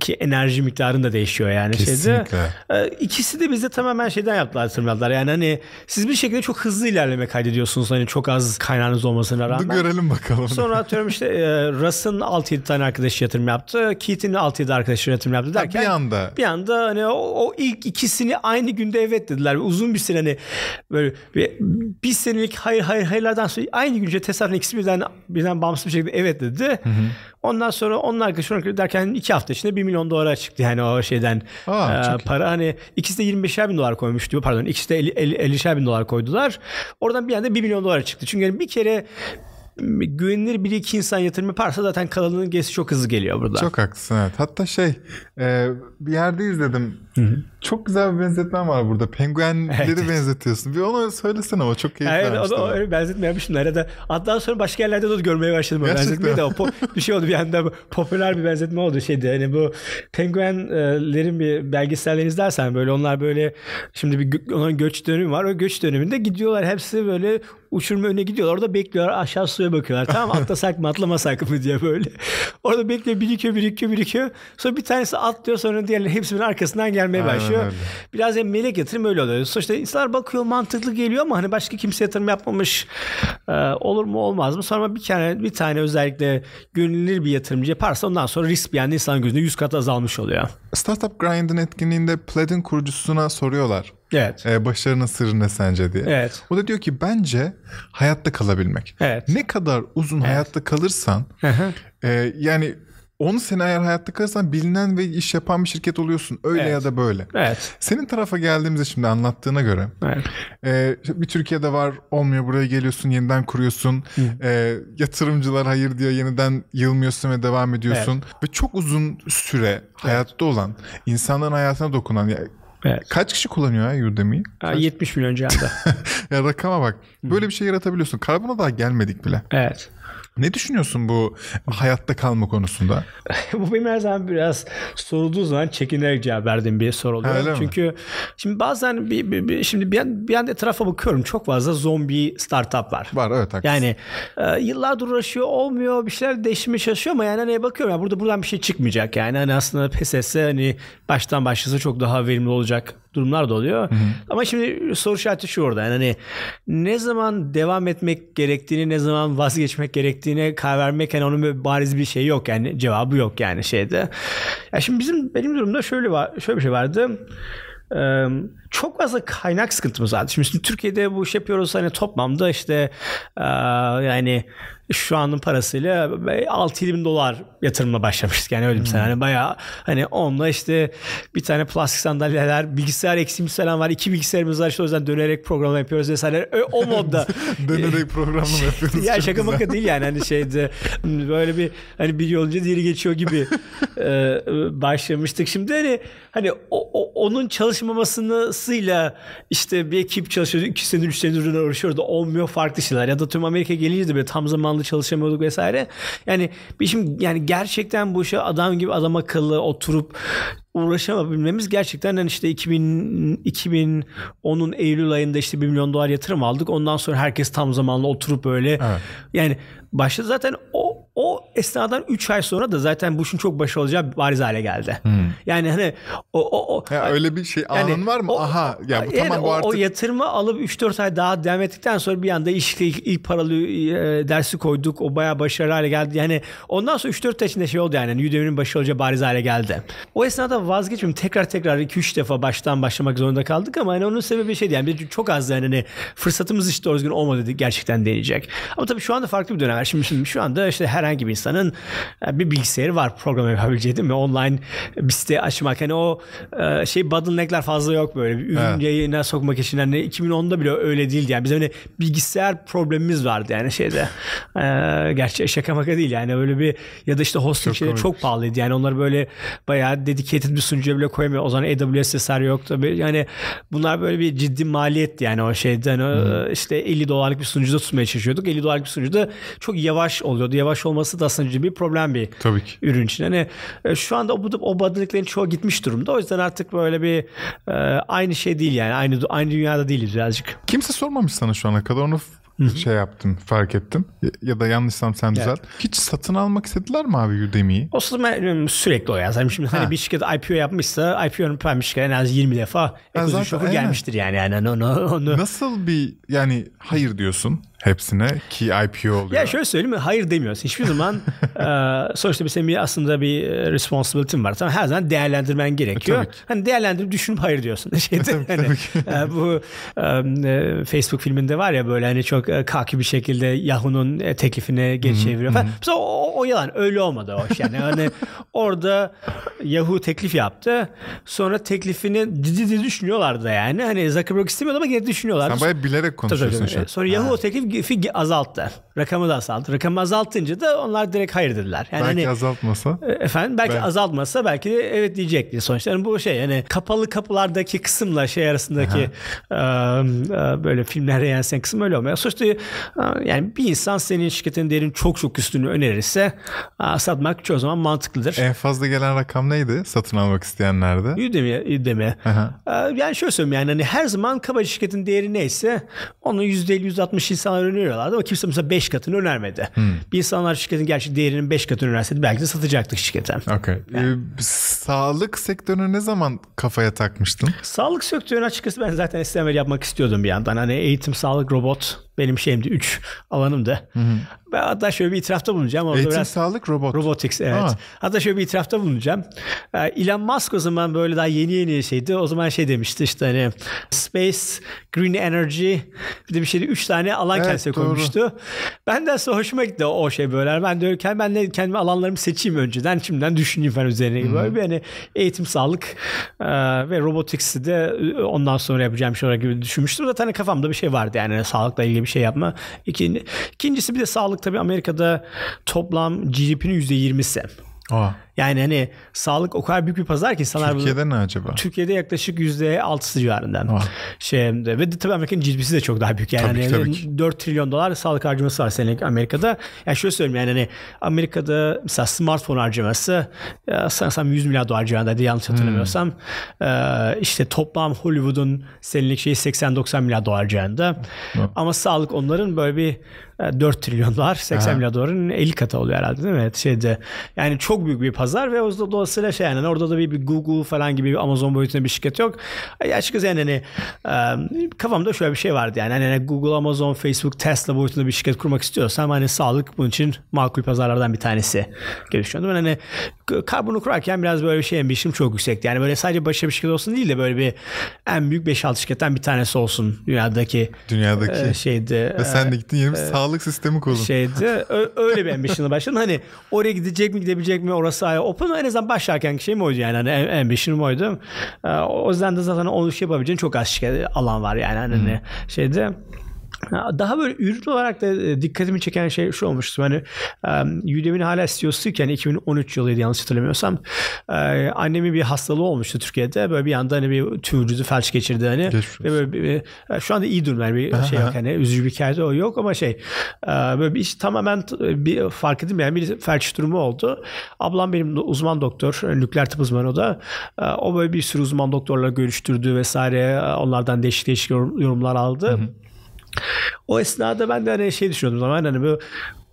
ki enerji miktarın da değişiyor yani Kesinlikle. şeyde. İkisi de bize tamamen şeyden yaptılar tırmaladılar. Yani hani siz bir şekilde çok hızlı ilerleme kaydediyorsunuz. Hani çok az kaynağınız olmasına rağmen.
Görelim bakalım.
Sonra atıyorum işte Russ'ın 6-7 tane arkadaşı yatırım yaptı. Keith'in 6-7 arkadaşı yatırım yaptı derken.
bir anda.
Bir anda hani o, o ilk ikisini aynı günde evet dediler. Uzun bir süre hani böyle bir, bir senelik hayır hayır hayırlardan sonra aynı günce tesadüfen ikisi birden, birden bağımsız bir şekilde evet dedi. Hı hı. Ondan sonra onun arkadaşı derken iki hafta içinde 1 milyon dolara çıktı yani o şeyden Aa, e, para. Hani ikisi de 25'er bin dolar koymuştu. Pardon ikisi de 50, 50, 50'şer bin dolar koydular. Oradan bir anda 1 milyon dolara çıktı. Çünkü yani bir kere güvenilir bir iki insan yatırım yaparsa zaten kalanının gerisi çok hızlı geliyor burada.
Çok haklısın evet. Hatta şey e, bir yerde izledim. Hı hı Çok güzel bir benzetmen var burada. Penguenleri <laughs>
Evet.
benzetiyorsun. Bir onu söylesene o çok keyifli.
Evet,
vermişti
onu
bana.
öyle benzetmemiştim. Nerede? Hatta sonra başka yerlerde de görmeye başladım.
Gerçekten.
Benzetmeyi de o po- <laughs> bir şey oldu bir anda popüler bir benzetme oldu şeydi. Hani bu penguenlerin bir belgesellerini izlersen böyle onlar böyle şimdi bir onların göç dönemi var. O göç döneminde gidiyorlar hepsi böyle uçurma önüne gidiyorlar. Orada bekliyorlar. Aşağı suya bakıyorlar. Tamam atlasak mı atlamasak mı diye böyle. Orada bekliyor birikiyor birikiyor birikiyor. Sonra bir tanesi atlıyor sonra diğerleri hepsinin arkasından gelmeye
Aynen
başlıyor.
öyle.
Biraz hem melek yatırım öyle oluyor. Sonuçta insanlar bakıyor mantıklı geliyor ama hani başka kimse yatırım yapmamış. Ee, olur mu olmaz mı? Sonra bir tane bir tane özellikle güvenilir bir yatırımcı yaparsa ondan sonra risk anda insan gözünde 100 kat azalmış oluyor.
Startup Grind'in etkinliğinde Plaid'in kurucusuna soruyorlar.
Evet.
E, başarının sırrı ne sence diye.
Evet.
O da diyor ki bence hayatta kalabilmek.
Evet.
Ne kadar uzun hayatta kalırsan e, yani 10 sene eğer hayatta kalırsan bilinen ve iş yapan bir şirket oluyorsun. Öyle
Evet.
ya da böyle.
Evet.
Senin tarafa geldiğimizde şimdi anlattığına göre
Evet.
e, bir Türkiye'de var olmuyor buraya geliyorsun yeniden kuruyorsun. E, yatırımcılar hayır diyor yeniden yılmıyorsun ve devam ediyorsun. Ve çok uzun süre hayatta olan insanların hayatına dokunan ya,
Evet.
kaç kişi kullanıyor ya Udemy'yi?
Ha, 70 milyon civarında. <laughs>
ya rakama bak. Böyle bir şey yaratabiliyorsun. Karbona daha gelmedik bile.
evet.
Ne düşünüyorsun bu hayatta kalma konusunda? <laughs>
Bu benim her zaman biraz sorulduğu zaman çekinerek cevap verdiğim bir soru oluyor.
Öyle mi?
Çünkü şimdi bazen bir, bir, bir- şimdi bir, an- bir anda etrafa bakıyorum çok fazla zombi startup var.
Var evet haklısın.
Yani e, yıllardır uğraşıyor olmuyor bir şeyler değiştirmeye çalışıyor ama yani hani bakıyorum ya burada buradan bir şey çıkmayacak yani hani aslında pes etse hani baştan başlasa çok daha verimli olacak durumlar da oluyor. Ama şimdi soru işareti şu orada yani hani ne zaman devam etmek gerektiğini ne zaman vazgeçmek gerektiğine karar vermek yani onun böyle bariz bir şey yok yani cevabı yok yani şeyde. Ya şimdi bizim benim durumda şöyle var şöyle bir şey vardı. Ee, çok fazla kaynak sıkıntımız vardı. Şimdi, şimdi Türkiye'de bu iş yapıyoruz hani toplamda işte e, yani şu anın parasıyla 6-7 bin dolar yatırımla başlamıştık. Yani öyle diyeyim sana. Hani bayağı hani onunla işte bir tane plastik sandalyeler, bilgisayar eksiğimiz falan var. iki bilgisayarımız var işte o yüzden dönerek program yapıyoruz vesaire. Ö- O modda. <laughs>
Dönerek programını mı yapıyoruz?
ya şaka maka değil yani hani şeyde böyle bir hani bir yolunca diğeri geçiyor gibi <laughs> e, başlamıştık. Şimdi hani hani o, o- onun çalışmamasıyla işte bir ekip çalışıyordu. iki senedir üç senedir uğraşıyordu. Olmuyor farklı şeyler. Ya da tüm Amerika gelince de böyle tam zamanlı çalışamıyorduk vesaire. Yani bizim yani gerçekten bu adam gibi adam akıllı oturup uğraşamabilmemiz gerçekten hani işte 2000 2010'un Eylül ayında işte 1 milyon dolar yatırım aldık. Ondan sonra herkes tam zamanlı oturup böyle
Evet.
yani başta zaten o o esnadan 3 ay sonra da zaten bu işin çok başı olacağı bariz hale geldi. Yani hani o o, o
Hmm. Ya öyle bir şey
yani
anın var mı?
o-
Aha ya bu
yani
tamam bu artık
o yatırımı alıp 3-4 ay daha devam ettikten sonra bir anda işte ilk, ilk paralı e, dersi koyduk. O bayağı başarılı hale geldi. Yani ondan sonra 3-4 ay içinde şey oldu yani. yani Udemy'nin başı olacağı bariz hale geldi. O esnada vazgeçmeyeyim. Tekrar tekrar 2-3 defa baştan başlamak zorunda kaldık ama hani onun sebebi şeydi yani çok az yani hani fırsatımız işte doğru düzgün olmadı gerçekten deneyecek. Ama tabii şu anda farklı bir dönem var. Şimdi, şimdi şu anda işte herhangi bir insanın e, bir bilgisayarı var program yapabileceği değil mi? Online bir site açmak. Hani o e, şey bottleneck'ler fazla yok böyle. Bir ürün
Evet.
yayına sokmak için. Hani 2010'da bile öyle değildi yani. Bizim hani bilgisayar problemimiz vardı yani şeyde. E, gerçi şaka maka değil yani öyle bir ya da işte hosting
Çok
şeyleri
komik.
çok pahalıydı. Yani onları böyle bayağı dedicated bir sunucuya bile koyamıyor. O zaman AWS vesaire yoktu. Böyle Yani bunlar böyle bir ciddi maliyetti yani o şeyden o işte 50 dolarlık bir sunucuda tutmaya çalışıyorduk. 50 dolarlık bir sunucuda çok yavaş oluyordu. Yavaş olması da aslında ciddi bir problem bir
Tabii ki.
ürün için. Hani e, şu anda o, o bottleneck'lerin çoğu gitmiş durumda. O yüzden artık böyle bir e, aynı şey değil yani. Aynı aynı dünyada değiliz birazcık.
Kimse sormamış sana şu ana kadar onu f- şey yaptım fark ettim Ya- ya da yanlışsam sen düzelt. Hiç satın almak istediler mi abi Udemy'yi?
O sürekli o ya. Yani şimdi
Ha.
hani bir şirket IPO yapmışsa IPO'nun paymış en az 20 defa shop'u
aynen.
gelmiştir yani. yani hani onu, onu,
Nasıl bir yani hayır diyorsun hepsine ki IPO oluyor.
Ya şöyle söyleyeyim mi? Hayır demiyorsun. Hiçbir zaman <laughs> e, sonuçta bir senin aslında bir e, responsibility'in var. Tamam her zaman değerlendirmen gerekiyor.
Tabii ki.
hani değerlendirip düşünüp hayır diyorsun. <laughs> Şeyde,
tabii,
hani,
tabii
e, bu e, e, Facebook filminde var ya böyle hani çok e, kaki bir şekilde Yahoo'nun e, teklifini geri çeviriyor falan. Mesela o, o, yalan. Öyle olmadı o iş yani. Hani orada Yahoo teklif yaptı. Sonra teklifini ciddi ciddi düşünüyorlardı yani. Hani Zuckerberg istemiyordu ama yine düşünüyorlardı.
Sen bayağı bilerek konuşuyorsun
tabii. Sonra Yahoo o teklif fi azalttı. Rakamı da azalttı. Rakamı azaltınca da onlar direkt hayır dediler.
Yani belki hani, azaltmasa.
E, efendim belki ben... azaltmasa belki de evet diyecekti sonuçta. Yani bu şey yani kapalı kapılardaki kısımla şey arasındaki e, e, böyle filmlere yansıyan kısım öyle olmuyor. Sonuçta yani bir insan senin şirketin değerinin çok çok üstünü önerirse satmak çoğu zaman mantıklıdır.
En fazla gelen rakam neydi satın almak isteyenlerde?
Udemy. Udemy. E, yani şöyle söyleyeyim yani hani her zaman kabaca şirketin değeri neyse onu %50-%60 insanlar öneriyorlardı ama kimse mesela 5 katını önermedi. Hmm. Bir insanlar şirketin gerçek değerinin 5 katını önerseydi belki de satacaktık şirkete.
Okay. Yani. Ee, sağlık sektörüne ne zaman kafaya takmıştın?
Sağlık sektörünü açıkçası ben zaten STML yapmak istiyordum bir yandan. Hani eğitim, sağlık, robot benim şeyimdi. Üç alanımdı. Hı hı. Ben hatta şöyle bir itirafta bulunacağım.
Orada Eğitim, biraz, sağlık, robot.
Robotics evet. Aa. Hatta şöyle bir itirafta bulunacağım. Ee, Elon Musk o zaman böyle daha yeni yeni şeydi. O zaman şey demişti işte hani Space, Green Energy bir de bir şeydi. Üç tane alan evet, kendisine doğru. koymuştu. Ben de sonra hoşuma gitti o şey böyle. Ben de ben de kendime alanlarımı seçeyim önceden. Şimdiden düşüneyim falan üzerine. Hı-hı. Böyle bir hani eğitim, sağlık e, ve robotics'i de ondan sonra yapacağım şey olarak gibi düşünmüştüm. Zaten hani kafamda bir şey vardı yani sağlıkla ilgili bir şey yapma. İkinci, ikincisi bir de sağlık tabii Amerika'da toplam GDP'nin %20'si. Aa. Yani hani sağlık o kadar büyük bir pazar ki insanlar
Türkiye'de bunu, ne acaba?
Türkiye'de yaklaşık %6'sı civarından. Oh. Şeyde ve tabii Amerika'nın GDP'si de çok daha büyük. Yani tabii, hani tabii 4 trilyon dolar sağlık harcaması var senelik Amerika'da. Yani şöyle söyleyeyim yani hani Amerika'da mesela smartphone harcaması sanırsam 100 milyar dolar civarında yanlış hatırlamıyorsam. Hmm. işte toplam Hollywood'un senelik şeyi 80-90 milyar dolar civarında. Hmm. Ama sağlık onların böyle bir 4 trilyon dolar 80 Aha. milyar doların 50 katı oluyor herhalde değil mi? Şeyde yani çok büyük bir pazar ve o dolayısıyla şey yani orada da bir, bir Google falan gibi bir Amazon boyutunda bir şirket yok. Ya açıkçası yani hani kafamda şöyle bir şey vardı yani hani Google, Amazon, Facebook, Tesla boyutunda bir şirket kurmak istiyorsam hani sağlık bunun için makul pazarlardan bir tanesi gibi düşünüyordum. Ben hani karbonu kurarken biraz böyle bir şey ambition çok yüksekti. Yani böyle sadece başka bir şirket olsun değil de böyle bir en büyük 5-6 şirketten bir tanesi olsun dünyadaki.
Dünyadaki.
E, şeydi.
Ve sen de gittin yeni bir e, sağlık sistemi kurdun.
Şeydi. öyle bir ambition'la başladın. Hani oraya gidecek mi gidebilecek mi orası ayrı. Open en azından başlarken şeyim oydu yani. Hani ambition'ım oydu. E, o yüzden de zaten onu şey yapabileceğin çok az şirket alan var yani. Hani hmm. şeyde. Daha böyle ürün olarak da e, dikkatimi çeken şey şu olmuştu. Hani Udemy'nin hala CEO'suyken 2013 yılıydı yanlış hatırlamıyorsam. Annemin bir hastalığı olmuştu Türkiye'de. Böyle bir anda hani bir tüm vücudu felç geçirdi hani. Ve böyle bir, şu anda iyi durumlar bir şey yok hani üzücü bir hikayede o yok ama şey böyle bir iş tamamen bir fark edilmeyen bir felç durumu oldu. Ablam benim uzman doktor, nükleer tıp uzmanı o da. O böyle bir sürü uzman doktorla görüştürdü vesaire. Onlardan değişik değişik yorumlar aldı. Hı hı. O esnada ben de hani şey düşünüyordum zaman hani bu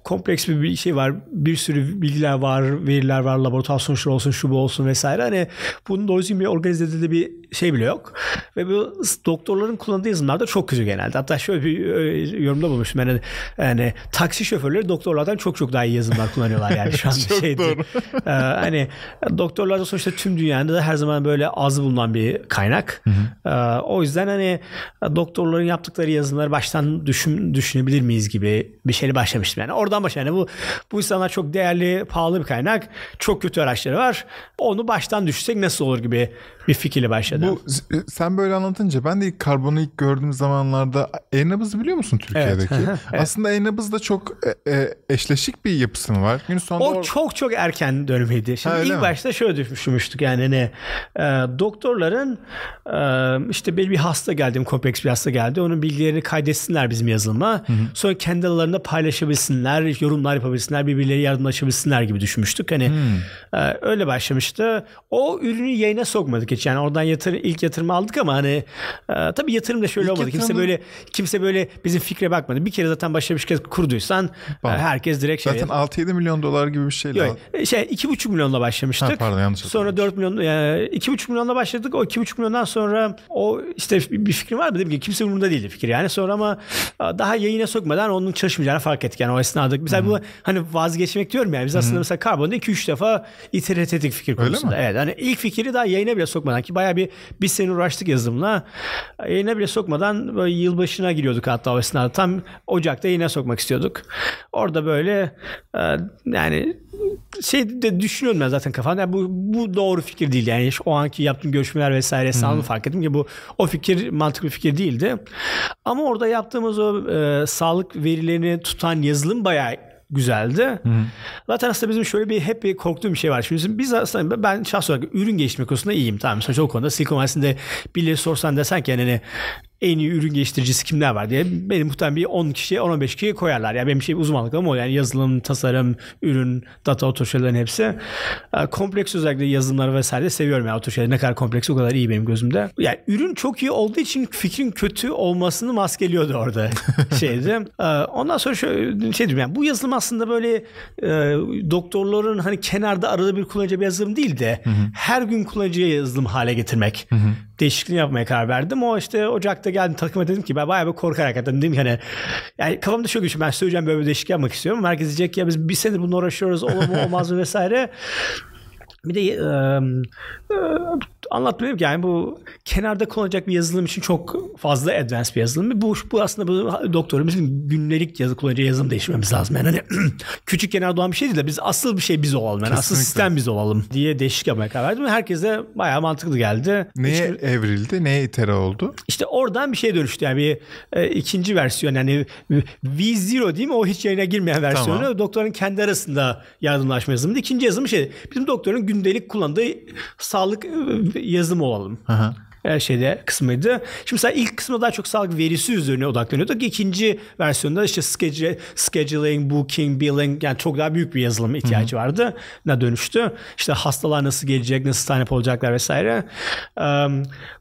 kompleks bir şey var. Bir sürü bilgiler var, veriler var, laboratuvar sonuçları olsun, şu bu olsun vesaire. Hani bunun doğru düzgün bir organize edildiği bir şey bile yok. Ve bu doktorların kullandığı yazılımlar da çok kötü genelde. Hatta şöyle bir e, yorumda bulmuştum. Yani, yani taksi şoförleri doktorlardan çok çok daha iyi yazılımlar kullanıyorlar yani şu an <laughs>
şeydi.
ee, hani doktorlar da sonuçta tüm dünyada da her zaman böyle az bulunan bir kaynak. Ee, o yüzden hani doktorların yaptıkları yazılımları baştan düşün, düşünebilir miyiz gibi bir şeyle başlamıştım. Yani oradan başla. Yani bu bu insanlar çok değerli, pahalı bir kaynak. Çok kötü araçları var. Onu baştan düşürsek nasıl olur gibi bir fikirle başladım.
Bu sen böyle anlatınca ben de ilk karbonu ilk gördüğüm zamanlarda e-nabızı biliyor musun Türkiye'deki? Evet. <laughs> Aslında e-nabız da çok e, e, eşleşik bir yapısı mı var?
Günün sonunda o or- çok çok erken dönemiydi. Şimdi ha, ilk mi? başta şöyle düşünmüştük yani ne e, doktorların e, işte bir, bir hasta geldi, kompleks bir hasta geldi. Onun bilgilerini kaydetsinler bizim yazılıma. Hı hı. Sonra kendi aralarında paylaşabilsinler, yorumlar yapabilsinler, birbirleri yardımlaşabilsinler gibi düşünmüştük. Hani hmm. e, öyle başlamıştı. O ürünü yayına sokmadık hiç. Yani oradan yatır, ilk yatırımı aldık ama hani e, tabii yatırım da şöyle ilk olmadı. Kimse böyle kimse böyle bizim fikre bakmadı. Bir kere zaten başka bir şirket kurduysan e, herkes direkt
şey. Zaten 6-7 milyon dolar gibi bir şeyle.
Yok, şey 2,5 milyonla başlamıştık. Ha, pardon yanlış Sonra 4 milyon yani 2,5 milyonla başladık. O 2,5 milyondan sonra o işte bir fikrim var mı dedim ki kimse umurunda değildi fikir yani. Sonra ama e, daha yayına sokmadan onun çalışmayacağını fark ettik. Yani o esnada sağladık. Mesela Hı-hı. bu hani vazgeçmek diyorum yani. Biz aslında Hı-hı. mesela karbonda 2-3 defa iterat ettik fikir konusunda. Evet. Hani ilk fikri daha yayına bile sokmadan ki bayağı bir bir sene uğraştık yazımla. Yayına bile sokmadan böyle yılbaşına giriyorduk hatta o esnada. Tam Ocak'ta yayına sokmak istiyorduk. Orada böyle e, yani şey de düşünüyorum ben zaten kafamda. Yani bu, bu doğru fikir değil yani. O anki yaptığım görüşmeler vesaire sağını fark ettim ki bu o fikir mantıklı bir fikir değildi. Ama orada yaptığımız o e, sağlık verilerini tutan yazılım bayağı güzeldi. Hı hı. Zaten aslında bizim şöyle bir hep bir korktuğum bir şey var. Şimdi biz aslında ben şahs olarak ürün geliştirme konusunda iyiyim. Tamam sonuçta o konuda Silikon Vadisi'nde birileri sorsan desen ki hani en iyi ürün geliştiricisi kimler var diye benim muhtemelen bir 10 kişi 10-15 kişi koyarlar. Yani benim şey uzmanlıklarım o yani yazılım, tasarım, ürün, data otoşelerin hepsi. Ee, kompleks özellikle yazılımları vesaire seviyorum yani otoşeler ne kadar kompleks o kadar iyi benim gözümde. Yani ürün çok iyi olduğu için fikrin kötü olmasını maskeliyordu orada <laughs> şeydi. Ee, ondan sonra şöyle şey diyorum yani bu yazılım aslında böyle e, doktorların hani kenarda arada bir kullanacağı bir yazılım değil de her gün kullanacağı yazılım hale getirmek. Hı değişikliğini yapmaya karar verdim. O işte Ocak'ta geldim takıma dedim ki ben bayağı bir korkarak dedim, dedim ki hani yani kafamda çok güçlü ben söyleyeceğim böyle bir değişiklik yapmak istiyorum. Herkes diyecek ya biz bir senedir bununla uğraşıyoruz olur mu olmaz mı vesaire. Bir de e, e, anlatmayayım ki yani bu kenarda kullanacak bir yazılım için çok fazla advanced bir yazılım. Bu, bu aslında bu doktorumuzun günlük yazı kullanacağı yazılım değiştirmemiz lazım. Yani hani <clears throat> küçük kenar doğan bir şey değil de biz asıl bir şey biz olalım. Yani asıl sistem biz olalım diye değişik yapmaya karar verdim. Herkese bayağı mantıklı geldi.
Neye işte, evrildi? Neye itere oldu?
İşte oradan bir şey dönüştü. Yani bir e, ikinci versiyon yani V0 değil mi? O hiç yayına girmeyen versiyonu. Tamam. Doktorun kendi arasında yardımlaşma yazılımı. İkinci yazılım şey bizim doktorun gündelik kullandığı sağlık e, yazılım olalım. Aha şeyde kısmıydı. Şimdi mesela ilk kısmında daha çok sağlık verisi üzerine odaklanıyorduk. İkinci versiyonda işte schedule, scheduling, booking, billing yani çok daha büyük bir yazılım ihtiyacı Hı-hı. vardı. Ne dönüştü. İşte hastalar nasıl gelecek, nasıl sign olacaklar vesaire.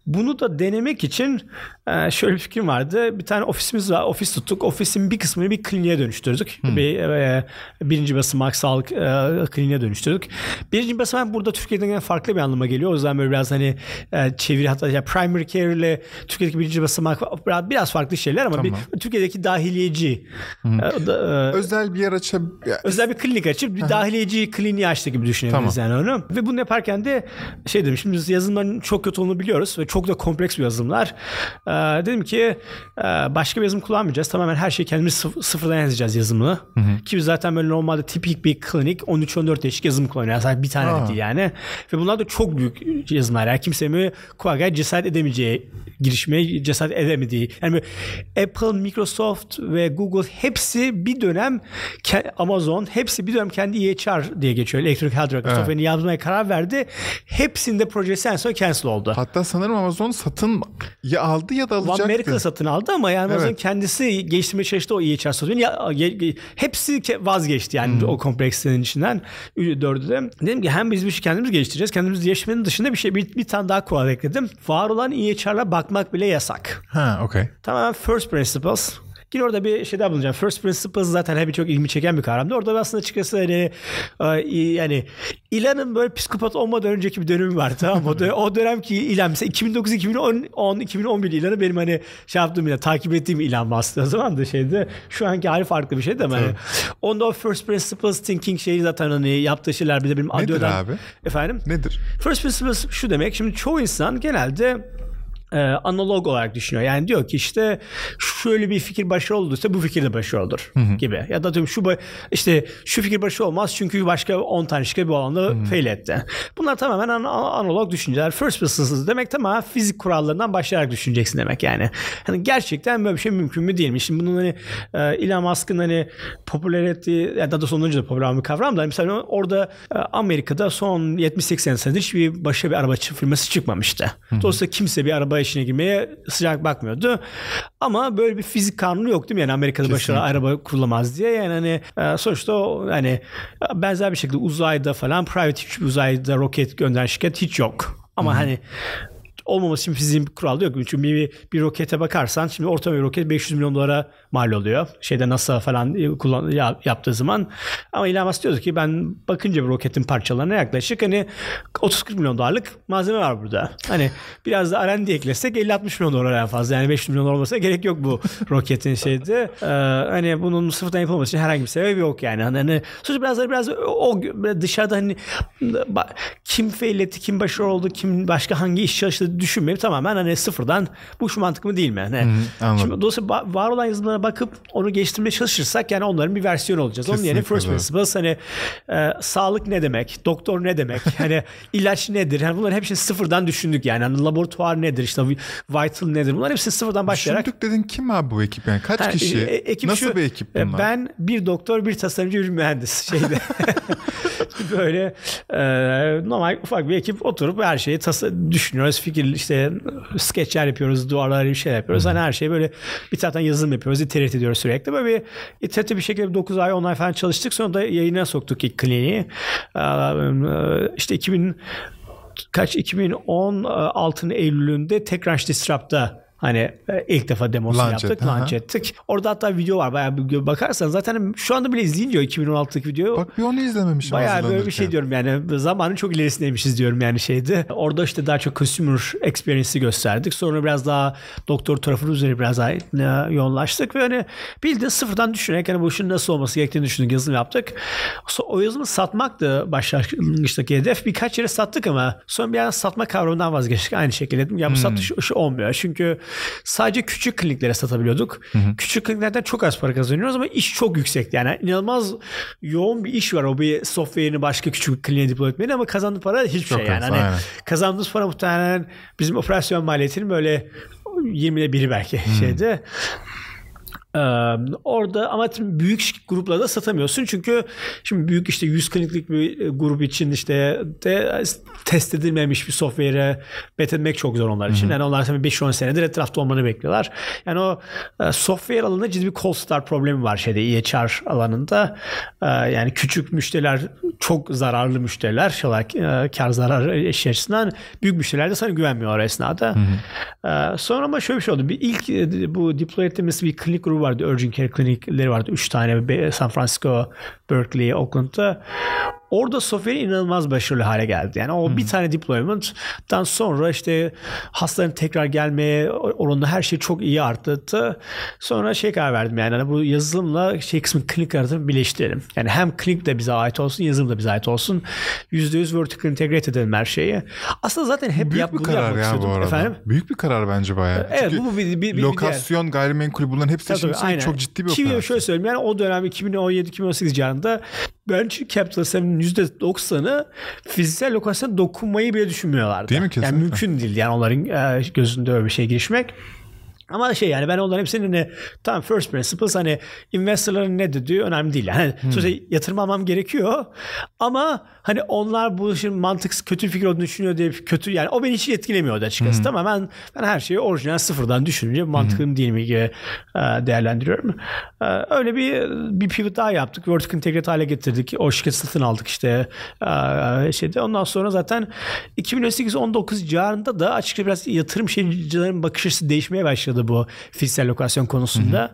Bunu da denemek için şöyle bir fikrim vardı. Bir tane ofisimiz var. Ofis tuttuk. Ofisin bir kısmını bir kliniğe dönüştürdük. Hmm. Bir, birinci basamak sağlık kliniğe dönüştürdük. Birinci basamak burada Türkiye'den farklı bir anlama geliyor. O yüzden böyle biraz hani çeviri hatta yani primary care ile Türkiye'deki birinci basamak biraz, biraz farklı şeyler ama tamam. bir, Türkiye'deki dahiliyeci
hmm. e, da, e, özel bir yer açıp
özel bir klinik açıp bir dahiliyeci kliniği açtı gibi düşünebiliriz tamam. yani onu. Ve bunu yaparken de şey dedim şimdi biz yazılımların çok kötü olduğunu biliyoruz ve çok da kompleks bir yazılımlar. Ee, dedim ki e, başka bir yazılım kullanmayacağız. Tamamen her şeyi kendimiz sıf- sıfırdan yazacağız yazılımı. Hı hı. Ki biz zaten böyle normalde tipik bir klinik 13-14 değişik yazılım kullanıyor. Sadece bir tane Aa. değil yani. Ve bunlar da çok büyük yazılımlar. Yani kimse mi kolay cesaret edemeyeceği girişmeye cesaret edemediği. Yani Apple, Microsoft ve Google hepsi bir dönem Amazon hepsi bir dönem kendi EHR diye geçiyor. Electronic Health Record evet. yazmaya karar verdi. Hepsinde projesi en son cancel oldu.
Hatta sanırım Amazon satın ya aldı ya da alacaktı.
One Miracle satın aldı ama yani Amazon evet. kendisi geliştirmeye çalıştı o EHR. Ya, hepsi vazgeçti yani hmm. o komplekslerin içinden. Dördü de. Dedim ki hem biz bir şey kendimiz geliştireceğiz. Kendimiz geliştirmenin dışında bir şey bir, bir tane daha kural ekledim. Var olan EHR'la bakmak bile yasak.
Ha, okey.
Tamamen first principles. Yine orada bir şey daha bulacağım. First Principles zaten hep çok ilmi çeken bir kavramdı. Orada aslında açıkçası hani e, yani İlan'ın böyle psikopat olmadan önceki bir dönemi var tamam mı? O, dönem, dönemki İlan mesela 2009 2010 2011 İlan'ı benim hani şey yaptığım ilan takip ettiğim İlan aslında o zaman da şeydi. Şu anki hali farklı bir şeydi ama hani onda o First Principles Thinking şeyi zaten hani yaptığı şeyler bir de benim
Nedir abi?
Efendim?
Nedir?
First Principles şu demek. Şimdi çoğu insan genelde e, analog olarak düşünüyor. Yani diyor ki işte şöyle bir fikir başarılı olduysa bu fikir de başarılı olur hı hı. gibi. Ya da diyorum şu işte şu fikir başarılı olmaz çünkü başka 10 tane şirket bu alanda hı hı. fail etti. Bunlar tamamen an- analog düşünceler. First principles demek tamamen fizik kurallarından başlayarak düşüneceksin demek yani. Hani gerçekten böyle bir şey mümkün mü değil mi? Şimdi bunun hani e, Elon Musk'ın hani popüler ettiği ya da da sonunca da popüler bir kavram da mesela orada e, Amerika'da son 70-80 senedir hiçbir başka bir araba firması çıkmamıştı. Hı hı. Dolayısıyla kimse bir araba işine girmeye sıcak bakmıyordu. Ama böyle bir fizik kanunu yok değil mi? Yani Amerika'da başarılı araba kullanmaz diye. Yani hani e, sonuçta hani benzer bir şekilde uzayda falan private hiçbir uzayda roket gönderen şirket hiç yok. Ama Hı-hı. hani olmaması için fiziğin bir kuralı yok. Çünkü bir, bir rokete bakarsan şimdi orta bir roket 500 milyon dolara mal oluyor. Şeyde NASA falan kullan, yaptığı zaman. Ama Elon Musk diyordu ki ben bakınca bir roketin parçalarına yaklaşık hani 30-40 milyon dolarlık malzeme var burada. Hani biraz da R&D eklesek 50-60 milyon dolar en fazla. Yani 500 milyon dolar olmasına gerek yok bu <laughs> roketin şeyde. Ee, hani bunun sıfırdan yapılması için herhangi bir sebebi yok yani. Hani, hani sonuçta biraz da biraz o dışarıda hani kim fail etti, kim başarılı oldu, kim başka hangi iş çalıştı düşünmeyip tamamen hani sıfırdan bu şu mantık mı değil mi? Hani, Hı, şimdi dolayısıyla var olan yazılımlara bakıp onu geliştirmeye çalışırsak yani onların bir versiyonu olacağız. Kesinlikle Onun yerine first principles hani e, sağlık ne demek, doktor ne demek, <laughs> hani ilaç nedir? Yani bunların hepsini sıfırdan düşündük yani. Hani laboratuvar nedir, işte vital nedir? Bunlar hepsini sıfırdan başlayarak.
Düşündük dedin kim abi bu ekip yani? Kaç ha, kişi? E, ekip Nasıl şu, bir ekip e, bunlar?
Ben bir doktor, bir tasarımcı, bir mühendis şeyde. <laughs> <laughs> böyle e, normal ufak bir ekip oturup her şeyi tasa- düşünüyoruz. Fikir işte skeçler yapıyoruz, duvarlara bir şeyler yapıyoruz. Hani her şey böyle bir taraftan yazılım yapıyoruz, iterat ediyoruz sürekli. Böyle bir iteratif bir şekilde 9 ay 10 ay falan çalıştık. Sonra da yayına soktuk ilk kliniği. E, işte 2000 kaç 2016'nın Eylül'ünde tekrar Disrupt'ta Hani e, ilk defa demosunu launch yaptık, et, launch ettik. Orada hatta video var. Bayağı bir bakarsan zaten şu anda bile izleyince 2016'daki video.
Bak bir onu izlememişim.
Bayağı böyle bir şey diyorum yani. Zamanın çok ilerisindeymişiz diyorum yani şeydi. Orada işte daha çok consumer experience'i gösterdik. Sonra biraz daha doktor tarafının üzerine biraz daha e, yoğunlaştık ve hani bildiğin sıfırdan düşünerek hani bu işin nasıl olması gerektiğini düşündük. Yazılım yaptık. O yazılımı satmak da başlangıçtaki hedef. Birkaç yere sattık ama sonra bir an satma kavramından vazgeçtik. Aynı şekilde. Ya bu hmm. satış olmuyor. Çünkü sadece küçük kliniklere satabiliyorduk. Hı hı. Küçük kliniklerden çok az para kazanıyoruz ama iş çok yüksekti. Yani inanılmaz yoğun bir iş var o bir software'ini başka küçük kliniğe deploy etmenin ama kazandığı para hiçbir çok şey yani. hani kazandığımız para muhtemelen bizim operasyon maliyetinin böyle 20'de biri belki hmm. şeyde. Ee, orada ama büyük gruplarda satamıyorsun çünkü şimdi büyük işte 100 kliniklik bir e, grup için işte de test edilmemiş bir software'e bet etmek çok zor onlar için. Hı hı. Yani onlar tabii 5-10 senedir etrafta olmanı bekliyorlar. Yani o e, software alanında ciddi bir cold start problemi var şeyde EHR alanında. E, yani küçük müşteriler çok zararlı müşteriler şey olarak e, kar zarar eşi açısından büyük müşteriler de sana güvenmiyor esnada. E, sonra ama şöyle bir şey oldu. Bir ilk e, bu deploy ettiğimiz bir klinik grubu vardı. Urgent Care klinikleri vardı. Üç tane San Francisco, Berkeley, Oakland'da. Orada software inanılmaz başarılı hale geldi. Yani o hmm. bir tane deployment'tan sonra işte hastaların tekrar gelmeye oranında her şey çok iyi arttı. Sonra şey karar verdim yani hani bu yazılımla şey kısmı klinik arasını birleştirelim. Yani hem klinik de bize ait olsun, yazılım da bize ait olsun. %100 vertical integrate edelim her şeyi. Aslında zaten hep
Büyük
yap,
bir karar
yapmak
ya
istiyordum.
bu arada. Efendim? Büyük bir karar bence bayağı.
Evet Çünkü bu, bir, bir, bir,
lokasyon, bir gayrimenkul bunların hepsi tabii, aynen. çok ciddi bir Kimi operasyon.
Şöyle söyleyeyim yani o dönem 2017-2018 civarında venture capitalistlerin %90'ı fiziksel lokasyona dokunmayı bile düşünmüyorlardı.
Değil mi kesinlikle?
Yani mümkün değil yani onların e, gözünde öyle bir şey girişmek. Ama şey yani ben onların hepsinin ne tam first principles hani investorların ne dediği önemli değil. Yani hmm. sonuçta yatırım almam gerekiyor ama hani onlar bu işin mantıksız kötü fikir olduğunu düşünüyor diye kötü yani o beni hiç etkilemiyordu açıkçası. Hmm. Tamam ben, ben her şeyi orijinal sıfırdan düşününce mantıklı hmm. değil mi gibi e, değerlendiriyorum. E, öyle bir bir pivot daha yaptık. Vertical integrate hale getirdik. O şirket satın aldık işte e, şeyde. Ondan sonra zaten 2018-19 civarında da açıkçası biraz yatırım şeycilerin bakış açısı değişmeye başladı bu fiziksel lokasyon konusunda. Hı hı.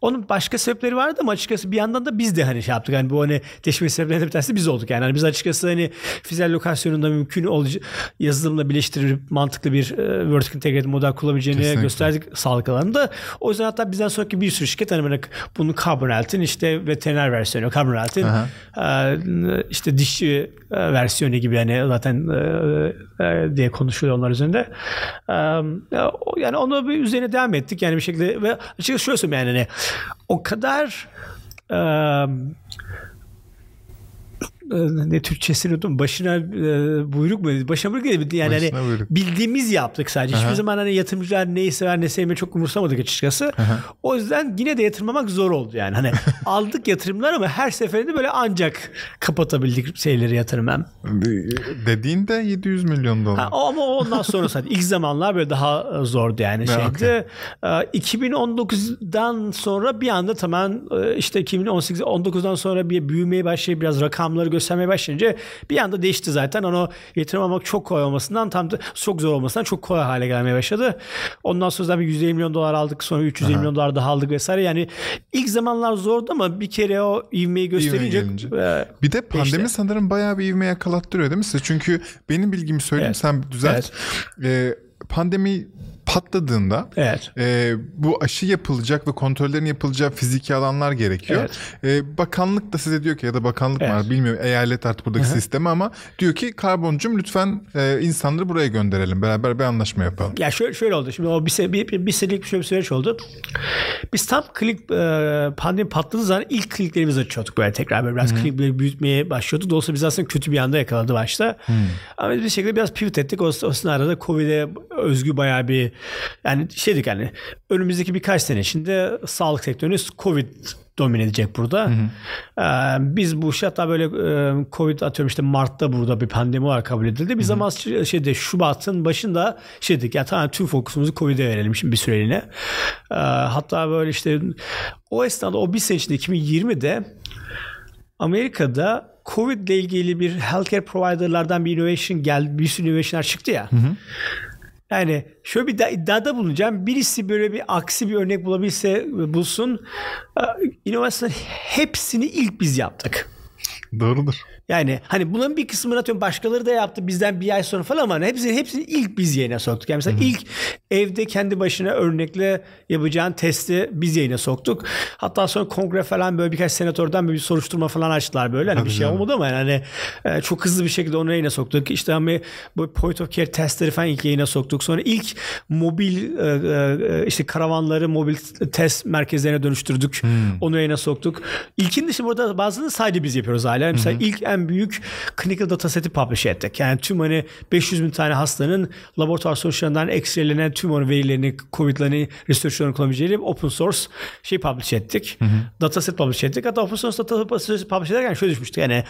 Onun başka sebepleri vardı ama açıkçası bir yandan da biz de hani şey yaptık. Hani bu hani değişme sebeplerinden bir tanesi biz olduk yani. Hani biz açıkçası hani fiziksel lokasyonunda mümkün olacak yazılımla birleştirip mantıklı bir e, vertical integrated model kullanabileceğini Kesinlikle. gösterdik sağlık alanında. O yüzden hatta bizden sonraki bir sürü şirket hani böyle bunun Carbon Health'in işte veteriner versiyonu, Carbon Health'in e, işte dişçi e, versiyonu gibi yani zaten e, e, diye konuşuluyor onlar üzerinde. E, yani onu bir üzerine devam ettik yani bir şekilde ve açıkçası şöyle söyleyeyim yani hani o kadar e, ne Türkçesini unuttum. Başına e, buyruk mu? Başına buyruk değil. Yani hani buyruk. bildiğimiz yaptık sadece. Hiçbir Aha. zaman hani yatırımcılar neyi sever ne sevmeyi çok umursamadık açıkçası. Aha. O yüzden yine de yatırmamak zor oldu yani. Hani <laughs> aldık yatırımlar ama her seferinde böyle ancak kapatabildik şeyleri yatırmam.
Dediğinde 700 milyon dolar. Ha,
ama ondan sonra zaten ilk zamanlar böyle daha zordu yani şeydi. Okay. 2019'dan sonra bir anda tamamen e, işte 2018 19'dan sonra bir büyümeye başlayıp biraz rakamları göstermeye başlayınca bir anda değişti zaten. Onu yatırım almak çok kolay olmasından tam da çok zor olmasından çok kolay hale gelmeye başladı. Ondan sonra bir 150 milyon dolar aldık. Sonra 350 Aha. milyon dolar daha aldık vesaire. Yani ilk zamanlar zordu ama bir kere o ivmeyi gösterince.
E, bir de pandemi işte. sanırım bayağı bir ivme yakalattırıyor değil mi size? Çünkü benim bilgimi söyleyeyim evet. sen düzelt. Evet. Ee, pandemi patladığında evet. e, bu aşı yapılacak ve kontrollerin yapılacağı fiziki alanlar gerekiyor. Evet. E, bakanlık da size diyor ki ya da bakanlık evet. var bilmiyorum eyalet artık buradaki Hı-hı. sistemi ama diyor ki karboncum lütfen e, insanları buraya gönderelim. Beraber bir anlaşma yapalım.
Ya şöyle, şöyle oldu. Şimdi o bir, bir, bir, bir senelik şöyle bir süreç oldu. Biz tam klik e, pandemi patladığı zaman ilk kliklerimizi açıyorduk böyle tekrar böyle biraz klikleri büyütmeye başlıyorduk. Dolayısıyla biz aslında kötü bir anda yakaladı başta. Hı. Ama bir şekilde biraz pivot ettik. O, o sırada Covid'e özgü bayağı bir yani şeydik yani önümüzdeki birkaç sene içinde sağlık sektörünü Covid domine edecek burada. Hı hı. Ee, biz bu şey hatta böyle e, Covid atıyorum işte Mart'ta burada bir pandemi olarak kabul edildi. Biz ama şeyde Şubat'ın başında şeydik ya tamam tüm fokusumuzu Covid'e verelim şimdi bir süreliğine. Ee, hatta böyle işte o esnada o bir sene içinde 2020'de Amerika'da Covid ile ilgili bir healthcare providerlardan bir innovation geldi. Bir sürü innovationlar çıktı ya. Hı hı. Yani şöyle bir iddiada bulunacağım. Birisi böyle bir aksi bir örnek bulabilse bulsun. İnovasyonların hepsini ilk biz yaptık.
Doğrudur.
Yani hani bunun bir kısmını atıyorum başkaları da yaptı bizden bir ay sonra falan ama hepsini, hepsini ilk biz yayına soktuk. Yani mesela Hı-hı. ilk evde kendi başına örnekle yapacağın testi biz yayına soktuk. Hatta sonra kongre falan böyle birkaç senatörden bir soruşturma falan açtılar böyle. Hani Hadi bir şey olmadı ama yani e, çok hızlı bir şekilde onu yayına soktuk. İşte hani bu point of care testleri falan ilk yayına soktuk. Sonra ilk mobil e, e, işte karavanları mobil test merkezlerine dönüştürdük. Hmm. Onu yayına soktuk. İlkin dışı burada bazılarını sadece biz yapıyoruz hala. Mesela hmm. ilk en büyük clinical data seti publish ettik. Yani tüm hani 500 bin tane hastanın laboratuvar sonuçlarından ekstrelenen tüm onun verilerini, COVID'lerini, research'larını kullanabileceği open source şey publish ettik. Hı hı. Dataset publish ettik. Hatta open source data publish ederken şöyle düşmüştük. Yani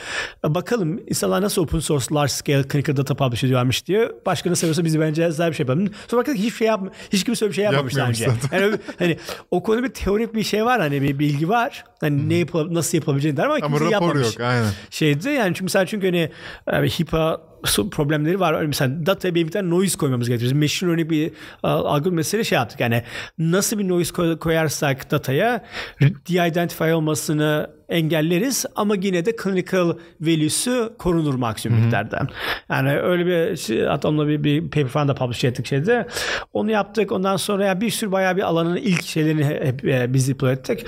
bakalım insanlar nasıl open source large scale clinical data publish ediyormuş diye. Başkanı seviyorsa bizi bence güzel bir şey yapalım. Sonra baktık hiçbir şey yapma, hiç kimse öyle bir şey yapmamış bence. Yani hani o konuda bir teorik bir şey var hani bir bilgi var. Hani ne yapıl nasıl yapabileceğini der ama, ama kimse yapmamış. yok aynen. Şeydi yani çünkü mesela çünkü hani HIPAA problemleri var. Mesela dataya bir tane noise koymamız gerekiyor. Machine learning bir algoritma mesele şey yaptık. Yani nasıl bir noise koyarsak dataya de-identify olmasını engelleriz ama yine de clinical value'su korunur maksimum miktarda. Yani öyle bir şey, hatta bir, bir paper falan da publish ettik şeyde. Onu yaptık. Ondan sonra ya bir sürü bayağı bir alanın ilk şeylerini hep, hep biz deploy ettik.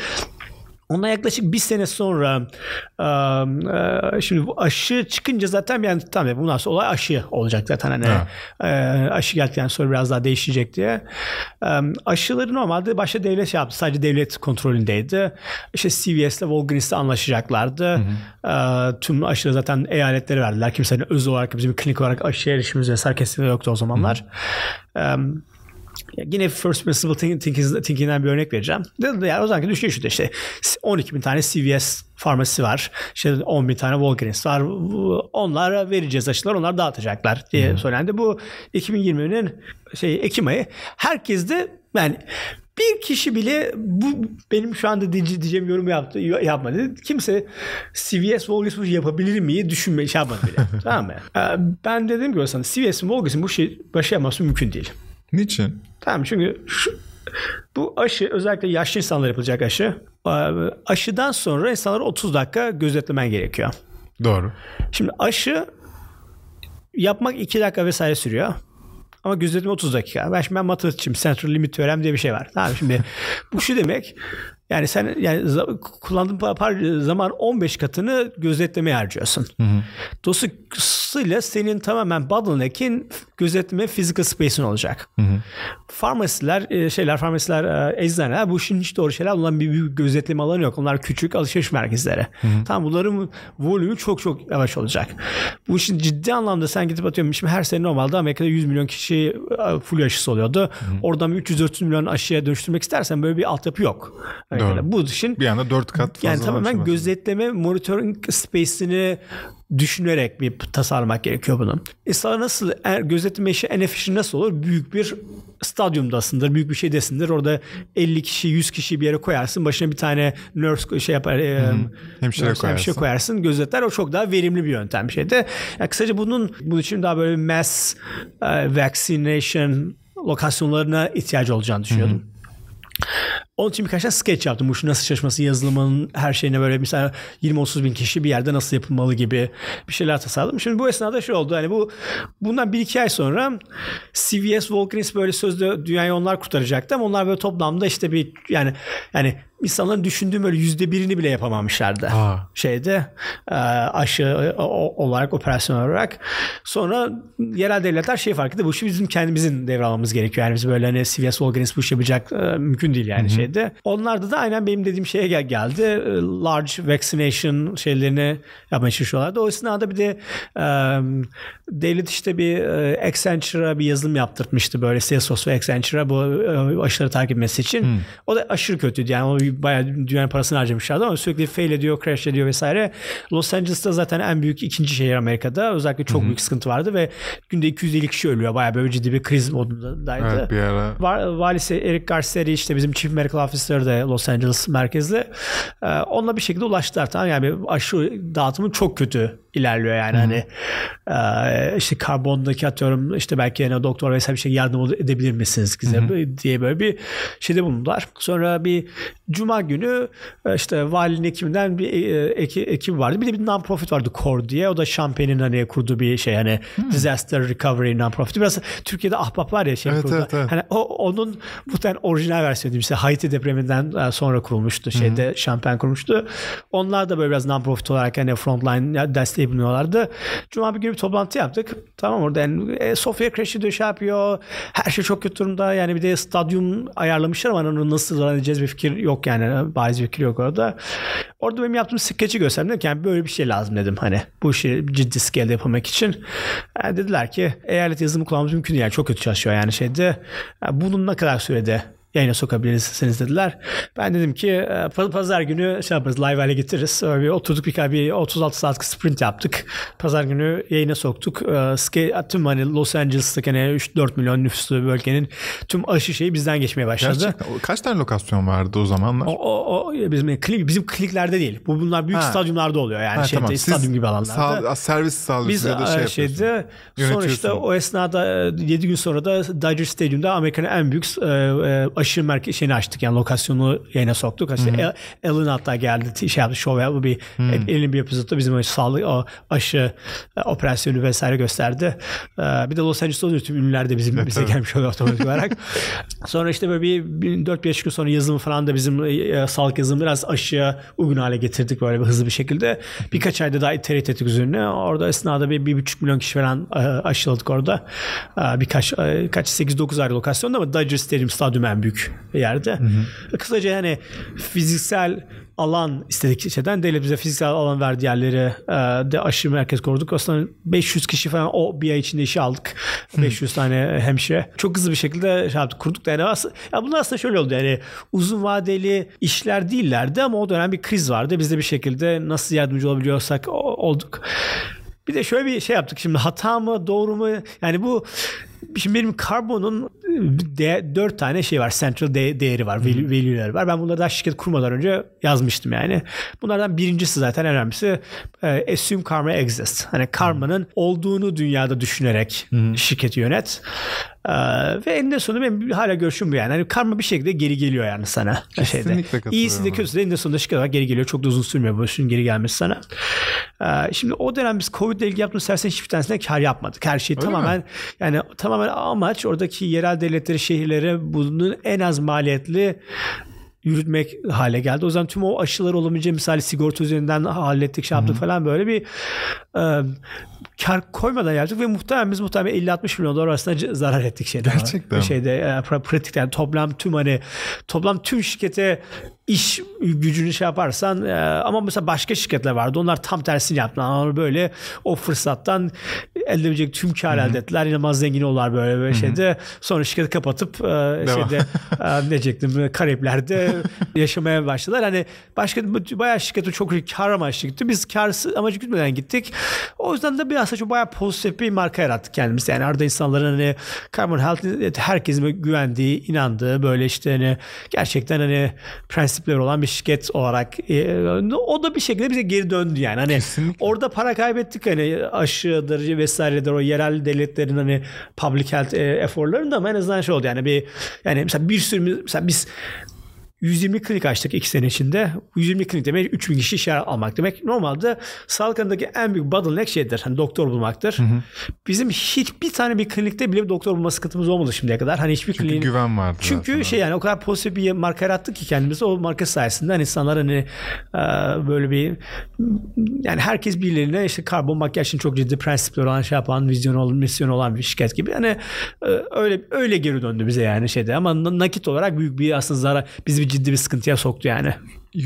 Ondan yaklaşık bir sene sonra şimdi bu aşı çıkınca zaten yani tamam bundan sonra olay aşı olacak zaten hani evet. aşı geldikten sonra biraz daha değişecek diye. Aşıları normalde başta devlet şey yaptı. Sadece devlet kontrolündeydi. İşte CVS'le Walgreens'le anlaşacaklardı. Hı hı. Tüm aşıları zaten eyaletlere verdiler. Kimsenin öz olarak bizim klinik olarak aşıya erişimimiz vesaire kesinlikle yoktu o zamanlar. Hı hı. Yine first principle thinking, thinking'den bir örnek vereceğim. Yani o zamanki düşünüyor işte, işte 12 bin tane CVS farmasi var. İşte 10 bin tane Walgreens var. Onlar vereceğiz aşılar, onlar dağıtacaklar diye hmm. söylendi. Bu 2020'nin şey Ekim ayı. Herkes de yani bir kişi bile bu benim şu anda diyeceğim yorum yaptı yapmadı. Kimse CVS Walgreens yapabilir mi düşünme şey yapmadı bile. <laughs> tamam mı? Ee, ben dedim ki sana CVS Walgreens'in bu şey başlayamazsa mümkün değil.
Niçin?
Tamam çünkü şu, bu aşı özellikle yaşlı insanlar yapılacak aşı. Aşıdan sonra insanları 30 dakika gözetlemen gerekiyor.
Doğru.
Şimdi aşı yapmak 2 dakika vesaire sürüyor. Ama gözetleme 30 dakika. Ben şimdi ben matematikçiyim. Central Limit Teorem diye bir şey var. Tamam şimdi <laughs> bu şu demek. Yani sen yani kullandığın zaman 15 katını gözetlemeye harcıyorsun. Hı hı. Dolayısıyla senin tamamen bottleneck'in gözetleme physical space'in olacak. Hı hı. Farmasiler, e, şeyler, farmasiler, e, eczaneler bu işin hiç doğru şeyler. Onların bir, bir gözetleme alanı yok. Onlar küçük alışveriş merkezleri. Hı hı. Tamam bunların volümü çok çok yavaş olacak. Bu işin ciddi anlamda sen gidip atıyorum. Şimdi her sene normalde Amerika'da 100 milyon kişi e, full aşısı oluyordu. Hı hı. Oradan 300-400 milyon aşıya dönüştürmek istersen böyle bir altyapı yok. Doğru. Bu işin
bir anda 4 kat fazla.
Yani tamamen gözetleme monitoring space'ini düşünerek bir tasarlamak gerekiyor bunu. İnsanlar nasıl er, gözetim işi en efficient nasıl olur? Büyük bir stadyumdasındır, büyük bir şeydesindir. Orada 50 kişi, 100 kişi bir yere koyarsın. Başına bir tane nurse şey yapar, e,
Hemşire
nurse,
koyarsın.
hemşire koyarsın. Gözetler. O çok daha verimli bir yöntem şeyde. Yani kısaca bunun bunun için daha böyle mass e, vaccination lokasyonlarına ihtiyacı olacağını düşünüyordum. Onun için birkaç tane sketch yaptım. Bu şu nasıl çalışması, yazılımın her şeyine böyle mesela 20-30 bin kişi bir yerde nasıl yapılmalı gibi bir şeyler tasarladım. Şimdi bu esnada şey oldu. Hani bu bundan bir iki ay sonra CVS Volcanis böyle sözde dünyayı onlar kurtaracaktı ama onlar böyle toplamda işte bir yani yani insanların düşündüğü böyle yüzde birini bile yapamamışlardı.
Aa.
Şeyde e, aşı olarak operasyon olarak. Sonra yerel devletler şey fark etti. Bu işi bizim kendimizin devralmamız gerekiyor. Yani biz böyle hani CVS Volcanis bu işi yapacak e, mümkün değil yani şeyde. Onlarda da aynen benim dediğim şeye gel geldi. E, Large vaccination şeylerini yapmaya çalışıyorlardı. O esnada bir de e, devlet işte bir e, Accenture'a bir yazılım yaptırtmıştı böyle Salesforce ve Accenture'a bu e, aşıları takip etmesi için. O da aşırı kötüydü yani o bayağı dünyanın parasını harcamışlardı ama sürekli fail ediyor, crash ediyor vesaire. Los Angeles'ta zaten en büyük ikinci şehir Amerika'da. Özellikle çok büyük sıkıntı vardı ve günde 250 kişi ölüyor. Bayağı böyle ciddi bir kriz modundaydı.
Evet bir ara.
Var, valisi Eric Garcetti işte bizim Chief Medical Officer de Los Angeles merkezli. Ee, onunla bir şekilde ulaştılar tamam yani bir aşı dağıtımı çok kötü ilerliyor yani hani e, işte karbondaki atıyorum işte belki yani doktor vesaire bir şey yardım edebilir misiniz bize diye böyle bir şeyde bulundular. Sonra bir cuma günü e, işte valinin ekibinden bir e, eki, ekip vardı. Bir de bir non-profit vardı Core diye. O da Champagne'in hani kurduğu bir şey hani disaster recovery non-profit. Biraz Türkiye'de ahbap var ya şey
Evet,
kurdu.
evet, evet.
Hani o, onun bu tane orijinal versiyonu işte Haiti depreminden e, sonra kurulmuştu. Şeyde Champagne kurmuştu. Onlar da böyle biraz non-profit olarak hani frontline desteği bulunuyorlardı. Cuma bir gün bir toplantı yaptık. Tamam orada yani e, Sofia crash ediyor şey yapıyor. Her şey çok kötü durumda. Yani bir de stadyum ayarlamışlar ama onu nasıl edeceğiz bir fikir yok yani. Bariz bir fikir yok orada. Orada benim yaptığım skeçi gösterdim. Ki yani böyle bir şey lazım dedim hani. Bu işi ciddi scale'de yapmak için. Yani dediler ki eyalet yazılımı kullanmamız mümkün değil. Yani çok kötü çalışıyor yani şeyde. Yani bunun ne kadar sürede yayına sokabilirsiniz dediler. Ben dedim ki e, pa- pazar günü şey yaparız live hale getiririz. Öyle bir oturduk bir, bir 36 saat sprint yaptık. Pazar günü yayına soktuk. E, tüm hani Los Angeles'taki hani 3-4 milyon nüfuslu bölgenin tüm aşı şeyi bizden geçmeye başladı.
Gerçekten. Kaç tane lokasyon vardı o zamanlar?
O, o, o bizim klik, bizim kliklerde değil. Bu bunlar büyük
Ha.
stadyumlarda oluyor yani
Ha,
şeyde
tamam. Siz
stadyum gibi alanlarda.
sağ- servis sağlıyorsunuz ya da şey
e, şeyde sonra işte o esnada 7 gün sonra da Dodger Stadium'da Amerika'nın en büyük e, e, aşı merkezi şeyini açtık. Yani lokasyonu yayına soktuk. İşte El- Ellen hatta geldi şey yaptı show yaptı bir elin bir episodda bizim o sağlık o aşı e, operasyonu vesaire gösterdi. E, bir de Los Angeles'ta oluyor tüm ünlüler de bizim bize gelmiş oluyor otomatik <laughs> olarak. sonra işte böyle bir, bir 4-5 gün sonra yazılım falan da bizim e, sağlık yazılımı biraz aşıya uygun hale getirdik böyle bir hızlı bir şekilde. Birkaç ayda daha iterat ettik üzerine. Orada esnada bir, bir buçuk milyon kişi falan aşıladık orada. Birkaç kaç 8-9 ayrı lokasyonda ama Dodger Stadium stadyum en büyük yerde. Kısaca yani fiziksel alan istedik şeyden devlet bize fiziksel alan verdi yerleri e, de aşı merkez kurduk. Aslında 500 kişi falan o bir ay içinde işe aldık. 500 tane hemşire. Çok hızlı bir şekilde şey yaptık, kurduk da yani aslında, ya bunlar aslında şöyle oldu yani uzun vadeli işler değillerdi ama o dönem bir kriz vardı. Biz de bir şekilde nasıl yardımcı olabiliyorsak olduk. Bir de şöyle bir şey yaptık şimdi hata mı doğru mu yani bu şimdi benim karbonun de, dört tane şey var. Central de- değeri var value- value'leri var. Ben bunları daha şirket kurmadan önce yazmıştım yani. Bunlardan birincisi zaten en önemlisi e, assume karma exists hani karmanın olduğunu dünyada düşünerek şirketi yönet Ee, ve eninde sonunda benim hala görüşüm bu yani. Hani karma bir şekilde geri geliyor yani sana.
Kesinlikle
Şeyde. İyisi de kötüsü de eninde sonunda şirket olarak geri geliyor. Çok da uzun sürmüyor bu işin geri gelmesi sana. Ee, şimdi o dönem biz Covid ile ilgili yaptığımız sersen hiçbir tanesine kar yapmadık. Her şey tamamen yani tamamen amaç oradaki yerel devletleri, şehirlere bunun en az maliyetli yürütmek hale geldi. O yüzden tüm o aşılar olabileceği misali sigorta üzerinden hallettik şey yaptık falan böyle bir e, kar koymadan yaptık ve muhtemelen biz muhtemelen 50-60 milyon dolar arasında zarar ettik şeyde.
Gerçekten?
Şeyde e, pra- pratikte yani toplam tüm hani toplam tüm şirkete iş gücünü şey yaparsan e, ama mesela başka şirketler vardı. Onlar tam tersini yaptılar. Onlar böyle o fırsattan elde edebilecek tüm kar elde ettiler. İnanılmaz zengin oldular böyle böyle şeyde. Sonra şirketi kapatıp e, şeyde e, ne diyecektim Karayipler'de <laughs> yaşamaya başladılar. Hani başka bayağı şirketi çok kar amaçlı gitti. Biz kar amacı gütmeden gittik. O yüzden de biraz çok bayağı pozitif bir marka yarattık kendimiz. Yani arada insanların hani Carbon Health herkesin güvendiği, inandığı böyle işte hani gerçekten hani prensipleri olan bir şirket olarak e, o da bir şekilde bize geri döndü yani. Hani Kesinlikle. orada para kaybettik hani aşıdır vesairedir o yerel devletlerin hani public health e, eforlarında ama en azından şey oldu yani bir yani mesela bir sürü mesela biz 120 klinik açtık 2 sene içinde. 120 klinik demek 3000 kişi işe almak demek. Normalde sağlık alanındaki en büyük bottleneck şeydir. Hani doktor bulmaktır. Hı hı. Bizim hiçbir tane bir klinikte bile bir doktor bulma sıkıntımız olmadı şimdiye kadar. Hani hiçbir
Çünkü kliniğin... güven vardı.
Çünkü zaten. şey yani o kadar pozitif bir marka yarattık ki kendimize o marka sayesinde hani insanlar hani böyle bir yani herkes birilerine işte karbon makyajın çok ciddi prensipleri olan şey yapan, vizyon olan, misyon olan bir şirket gibi. Hani öyle öyle geri döndü bize yani şeyde ama nakit olarak büyük bir aslında zarar bizi bir ciddi bir sıkıntıya soktu yani.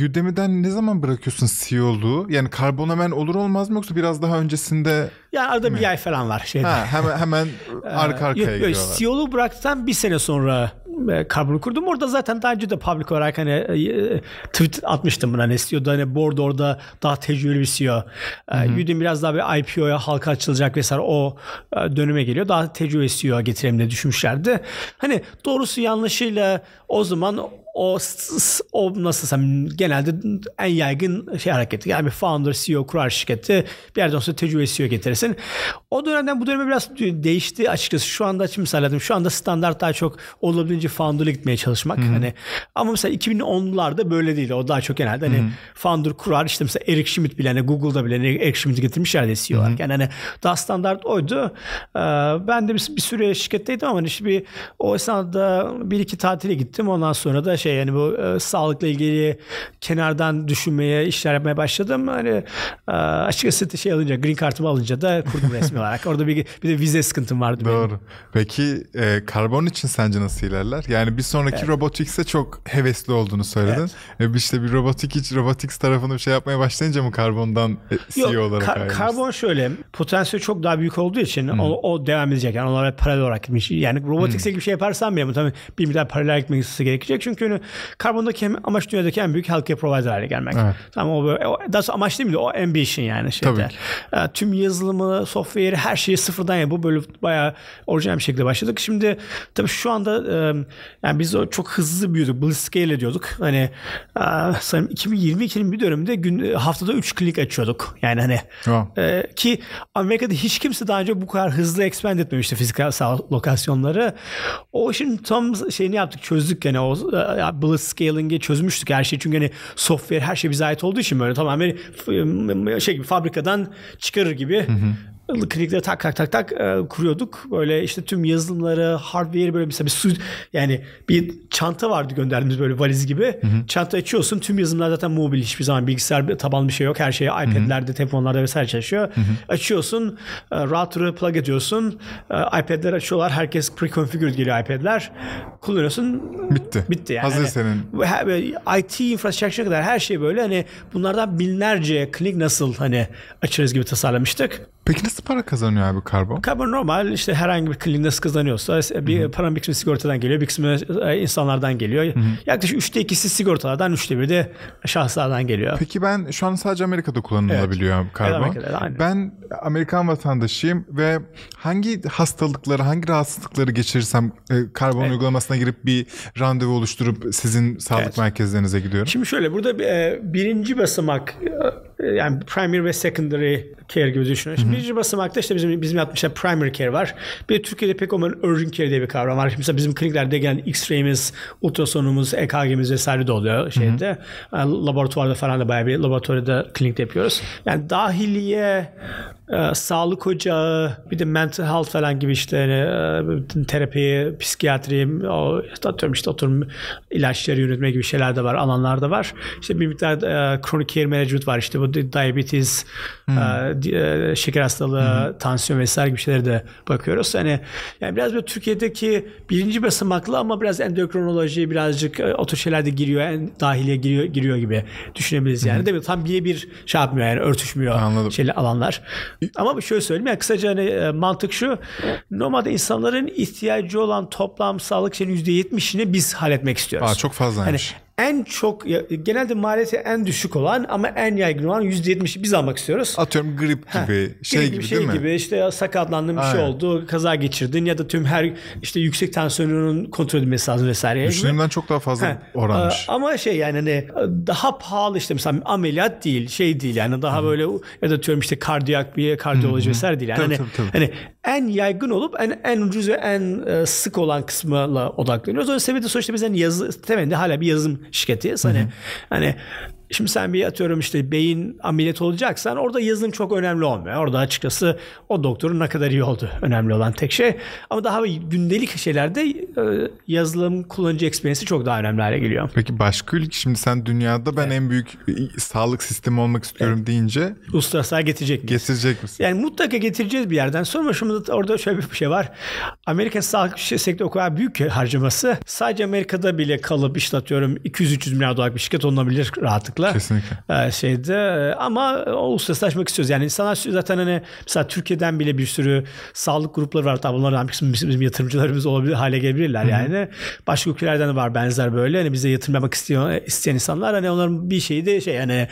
Udemy'den ne zaman bırakıyorsun CEO'luğu? Yani karbon hemen olur olmaz mı yoksa biraz daha öncesinde
Yani arada mi? bir ay falan var şeyde.
Ha, hemen hemen <laughs> arka arkaya gidiyorlar.
CEO'luğu bıraktıktan bir sene sonra e, kurdum. Orada zaten daha önce de public olarak hani e, tweet atmıştım buna ne CEO'da hani board orada daha tecrübeli bir CEO. E, Udemy biraz daha bir IPO'ya halka açılacak vesaire o döneme geliyor. Daha tecrübeli CEO getirelim diye düşünmüşlerdi. Hani doğrusu yanlışıyla o zaman o o nasıl desem genelde en yaygın şey hareketi. Yani bir founder, CEO kurar şirketi bir yerden sonra tecrübe CEO getirirsin. O dönemden bu döneme biraz değişti açıkçası. Şu anda şimdi mesela şu anda standart daha çok olabildiğince founder'a gitmeye çalışmak. Hı-hı. Hani ama mesela 2010'larda böyle değil. O daha çok genelde hani Hı-hı. founder kurar işte mesela Eric Schmidt bile hani Google'da bile hani Eric Schmidt'i getirmişlerdi CEO olarak. Yani hani daha standart oydu. Ee, ben de bir, bir süre şirketteydim ama hani işte bir o esnada bir iki tatile gittim. Ondan sonra da şey yani bu e, sağlıkla ilgili kenardan düşünmeye, işler yapmaya başladım. Hani e, açıkçası şey alınca, green kartımı alınca da kurdum resmi olarak. Orada bir, bir de vize sıkıntım vardı
Doğru. Benim. Peki e, karbon için sence nasıl ilerler? Yani bir sonraki evet. robotics'e çok hevesli olduğunu söyledin. Evet. E, işte bir robotik hiç robotics tarafında bir şey yapmaya başlayınca mı karbondan e, CEO Yok, olarak kar-
Karbon şöyle, potansiyel çok daha büyük olduğu için hmm. o, o devam edecek. Yani onlar paralel olarak gitmiş. Yani robotics'e hmm. bir şey yaparsam bile tabii bir miktar paralel gitmesi gerekecek. Çünkü karbondaki amaç dünyadaki en büyük healthcare provider haline gelmek. Evet. Tamam o, böyle, o daha amaç değil mi? O ambition yani şeyde. Tabii ki. E, tüm yazılımı, software'i her şeyi sıfırdan yapıp böyle bayağı orijinal bir şekilde başladık. Şimdi tabii şu anda e, yani biz o çok hızlı büyüdük. Blitzscale ediyorduk. Hani e, sanırım 2022'nin bir döneminde gün haftada 3 klinik açıyorduk. Yani hani oh. e, ki Amerika'da hiç kimse daha önce bu kadar hızlı expand etmemişti fiziksel lokasyonları. O işin tam şeyini yaptık, çözdük yani o e, Blitzscaling'i çözmüştük her şey. Çünkü hani software her şey bize ait olduğu için böyle tamamen şey gibi fabrikadan çıkarır gibi. Hı hı klinikleri tak tak tak tak e, kuruyorduk. Böyle işte tüm yazılımları, hardware'i böyle mesela bir su yani bir çanta vardı gönderdiğimiz böyle valiz gibi. Hı hı. Çanta açıyorsun. Tüm yazılımlar zaten mobil hiçbir zaman bilgisayar tabanlı bir şey yok. Her şey iPad'lerde, telefonlarda vesaire çalışıyor. Hı hı. Açıyorsun, e, router'ı plug ediyorsun. E, iPad'ler açıyorlar. Herkes pre-configured geliyor iPad'ler. Kullanıyorsun.
Bitti.
Bitti yani.
Hazır senin.
IT infrastructure kadar her şey böyle hani bunlardan binlerce klinik nasıl hani açarız gibi tasarlamıştık.
Peki nasıl para kazanıyor abi karbon?
Karbon normal işte herhangi bir kliniğin nasıl kazanıyorsa bir Hı-hı. paranın bir kısmı sigortadan geliyor bir kısmı e, insanlardan geliyor. Hı-hı. Yaklaşık üçte ikisi sigortalardan üçte biri de şahıslardan geliyor.
Peki ben şu an sadece Amerika'da kullanılabiliyor evet. karbon. Evet, Amerika'da, aynen. Ben Amerikan vatandaşıyım ve hangi hastalıkları hangi rahatsızlıkları geçirirsem e, karbon evet. uygulamasına girip bir randevu oluşturup sizin sağlık evet. merkezlerinize gidiyorum.
Şimdi şöyle burada e, birinci basamak yani primary ve secondary care gibi düşünün. Şimdi birinci basamakta işte bizim bizim yapmışlar primary care var. Bir de Türkiye'de pek olmayan urgent care diye bir kavram var. Mesela bizim kliniklerde gelen X-ray'imiz, ultrasonumuz, EKG'miz vesaire de oluyor şeyde. Yani laboratuvarda falan da bayağı bir laboratuvarda klinikte yapıyoruz. Yani dahiliye e, sağlık ocağı, bir de mental health falan gibi işte e, terapi, psikiyatri, o, atıyorum işte oturum ilaçları yönetme gibi şeyler de var, alanlar da var. İşte bir miktar e, chronic care management var işte bu diabetes, hmm. e, e, şeker hastalığı, hmm. tansiyon vesaire gibi şeylere de bakıyoruz. Hani yani biraz böyle Türkiye'deki birinci basamaklı ama biraz endokrinoloji birazcık e, o tür şeyler de giriyor, en dahiliye giriyor, giriyor gibi düşünebiliriz yani. Hmm. Değil mi? Tam bir şey yapmıyor yani örtüşmüyor Anladım. şeyle alanlar. Ama şöyle söyleyeyim ya kısaca hani e, mantık şu. Normalde insanların ihtiyacı olan toplam sağlık şeyinin %70'ini biz halletmek istiyoruz.
Aa, çok fazlaymış.
Hani en çok genelde maliyeti en düşük olan ama en yaygın olan %70'i biz almak istiyoruz.
Atıyorum grip gibi
ha,
şey gibi
şey
değil
gibi
mi?
işte sakatlandın bir şey oldu kaza geçirdin ya da tüm her işte yüksek tansiyonunun kontrol edilmesi lazım vesaire.
Düşündüğümden çok daha fazla ha, oranmış.
Ama şey yani hani daha pahalı işte mesela ameliyat değil şey değil yani daha Hı-hı. böyle ya da diyorum işte kardiyak bir kardiyoloji vesaire değil yani. Tabii, hani, tabii, tabii. hani en yaygın olup en en ucuz ve en e, sık olan kısmına odaklanıyoruz. O sebeple sonuçta biz hani yazı temelinde hala bir yazım şirketiyiz. Hani hani Şimdi sen bir atıyorum işte beyin ameliyat olacaksan orada yazılım çok önemli olmuyor. Orada açıkçası o doktorun ne kadar iyi oldu önemli olan tek şey. Ama daha gündelik şeylerde e, yazılım kullanıcı experience'i çok daha önemli hale geliyor.
Peki başka ülke şimdi sen dünyada ben evet. en büyük sağlık sistemi olmak istiyorum evet. deyince
uluslararası getirecek miyiz?
Getirecek misin?
Yani mutlaka getireceğiz bir yerden. Sonra şimdi orada şöyle bir şey var. Amerika sağlık sektörü o kadar büyük ki harcaması. Sadece Amerika'da bile kalıp işte atıyorum 200-300 milyar dolar bir şirket olunabilir rahatlıkla rahatlıkla.
Kesinlikle.
E, şeyde ama uluslararası istiyoruz. Yani insanlar zaten hani mesela Türkiye'den bile bir sürü sağlık grupları var. Tabii bunlardan bizim, bizim yatırımcılarımız olabilir hale gelebilirler Hı-hı. yani. Başka ülkelerden de var benzer böyle. Hani bize yatırım yapmak isteyen, isteyen insanlar hani onların bir şeyi de şey hani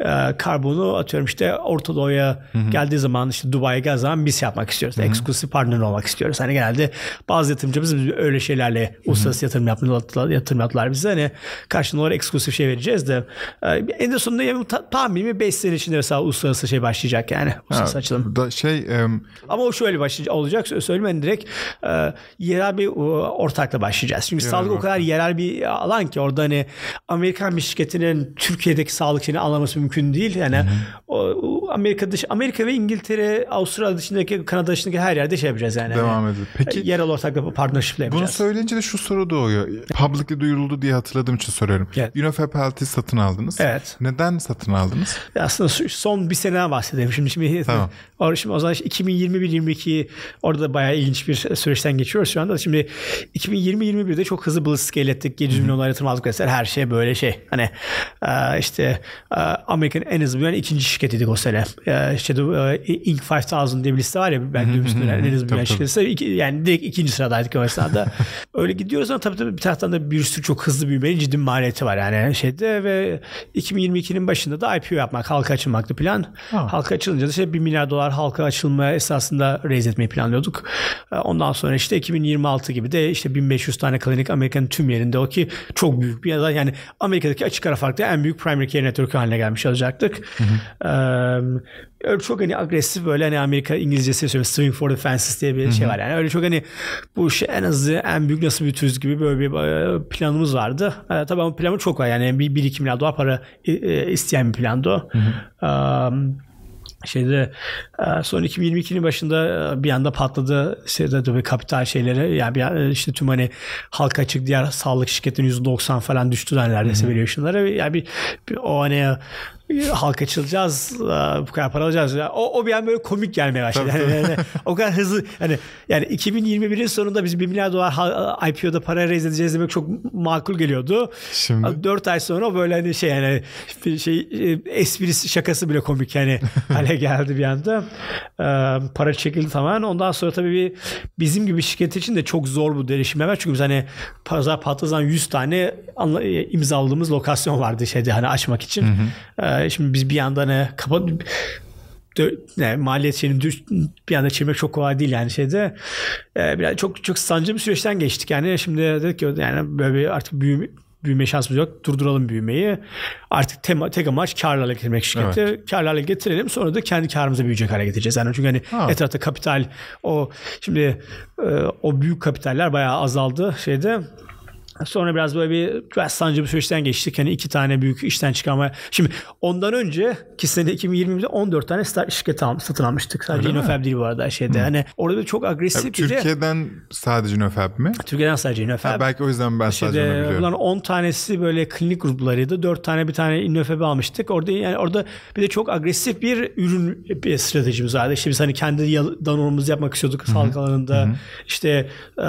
e, karbonu atıyorum işte Orta Doğu'ya geldiği zaman işte Dubai'ye geldiği zaman biz yapmak istiyoruz. Eksklusif partner olmak istiyoruz. Hani genelde bazı yatırımcımız öyle şeylerle uluslararası yatırım yaptılar, yatırım yaptılar bize. Hani karşılığında olarak eksklusif şey vereceğiz de ee, en sonunda yani, tahminimi 5 sene içinde mesela uluslararası şey başlayacak yani. Uluslararası ha, açılım.
Da şey, um...
Ama o şöyle başlayacak olacak söylemeyin direkt e, yerel bir ortakla başlayacağız. Çünkü yerel sağlık ortak. o kadar yerel bir alan ki orada hani Amerikan bir şirketinin Türkiye'deki sağlık şeyini anlaması mümkün değil. Yani o, Amerika dış Amerika ve İngiltere, Avustralya dışındaki Kanada dışındaki her yerde şey yapacağız yani.
Devam ediyor. Peki
yerel ortakla partnership'le yapacağız.
Bunu söyleyince de şu soru doğuyor. Publicly duyuruldu diye hatırladığım için soruyorum. Evet. Health'i satın aldınız.
Evet.
Neden satın aldınız?
Aslında son bir seneden bahsedeyim. Şimdi şimdi,
tamam.
şimdi o zaman 2021-22 orada da bayağı ilginç bir süreçten geçiyoruz şu anda. Şimdi 2020-21'de çok hızlı blitz scale ettik. 700 milyon dolar yatırım aldık vesaire. Her şey böyle şey. Hani e, işte e, Amerika'nın en hızlı büyüyen ikinci şirketiydik o sene. İşte Inc. 5000 diye bir liste var ya ben duymuştum. en hızlı büyüyen şirketi. Yani direkt ikinci sıradaydık o esnada. <laughs> Öyle gidiyoruz ama tabii, tabii bir taraftan da bir sürü çok hızlı büyümenin ciddi maliyeti var yani şeyde ve 2022'nin başında da IPO yapmak, halka açılmaktı plan. Ha. Halka açılınca da işte 1 milyar dolar halka açılma esasında raise etmeyi planlıyorduk. Ee, ondan sonra işte 2026 gibi de işte 1500 tane klinik Amerika'nın tüm yerinde o ki çok büyük bir yazar. Yani Amerika'daki açık ara farklı en büyük primary care network haline gelmiş olacaktık. Hı hı. Ee, öyle çok hani agresif böyle hani Amerika İngilizcesi söylüyor swing for the fences diye bir Hı-hı. şey var yani öyle çok hani bu şey en azı en büyük nasıl büyütürüz gibi böyle bir e, planımız vardı. E, tabii ama planım çok var yani bir, bir iki milyar dolar para e, e, isteyen bir plandı o. Um, şeyde son 2022'nin başında bir anda patladı şeyde tabii kapital şeyleri. Yani bir, işte tüm hani halka açık diğer sağlık şirketinin %90 falan düştü neredeyse valuation'ları yani bir, bir o hani halka açılacağız bu kadar para alacağız. O, o bir an böyle komik gelmeye başladı. Yani, yani, o kadar hızlı yani yani 2021'in sonunda biz 1 milyar dolar IPO'da para raise edeceğiz demek çok makul geliyordu. Şimdi 4 ay sonra böyle hani şey yani şey e, esprisi şakası bile komik yani <laughs> hale geldi bir anda. para çekildi tamamen. Ondan sonra tabii bir bizim gibi şirket için de çok zor bu derişim var. Çünkü biz hani pazar patladan 100 tane imzaladığımız lokasyon vardı şeyde hani açmak için. Hı hı. Ee, şimdi biz bir yandan ne kapat yani maliyet şeyini düş, bir anda çevirmek çok kolay değil yani şeyde. Ee, biraz çok çok sancılı bir süreçten geçtik yani. Şimdi dedik ki yani böyle bir artık büyüme, büyüme şansımız yok. Durduralım büyümeyi. Artık tema, tek amaç karlı hale getirmek şirketi. Evet. Karlı hale getirelim. Sonra da kendi karımıza büyüyecek hale getireceğiz. Yani çünkü hani ha. etrafta kapital o şimdi e, o büyük kapitaller bayağı azaldı şeyde. Sonra biraz böyle bir biraz sancı bir süreçten geçtik. Hani iki tane büyük işten çıkarma. Şimdi ondan önce ki sene 2020'de 14 tane start şirket al, satın almıştık. Sadece Inofab değil bu arada şeyde. Hı. Hani orada çok agresif
Tabii, bir Türkiye'den de, sadece Inofab mi?
Türkiye'den sadece Inofab.
Ha, belki o yüzden ben sadece onu biliyorum. Bunların
10 tanesi böyle klinik gruplarıydı. 4 tane bir tane Inofab'ı almıştık. Orada yani orada bir de çok agresif bir ürün bir stratejimiz vardı. İşte biz hani kendi danonumuzu yapmak istiyorduk Hı-hı. sağlık alanında. Hı-hı. İşte e,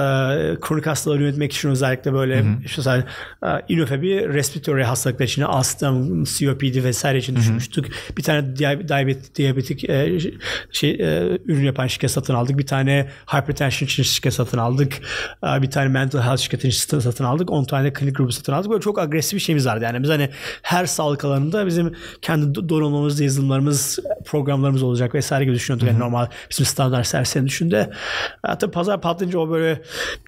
kronik hastaları yönetmek için özellikle böyle işte işte mesela inofabi respiratory hastalıklar için astım, COPD vesaire için düşünmüştük. Bir tane diyabet, diyabetik e, şey e, ürün yapan şirket satın aldık. Bir tane hypertension için şirket satın aldık. E, bir tane mental health şirketi için satın aldık. 10 tane klinik grubu satın aldık. Böyle çok agresif bir şeyimiz vardı. Yani biz hani her sağlık alanında bizim kendi donanımımız, yazılımlarımız, programlarımız olacak vesaire gibi düşünüyorduk. Yani normal bizim standart servislerini düşünde. Hatta pazar patlayınca o böyle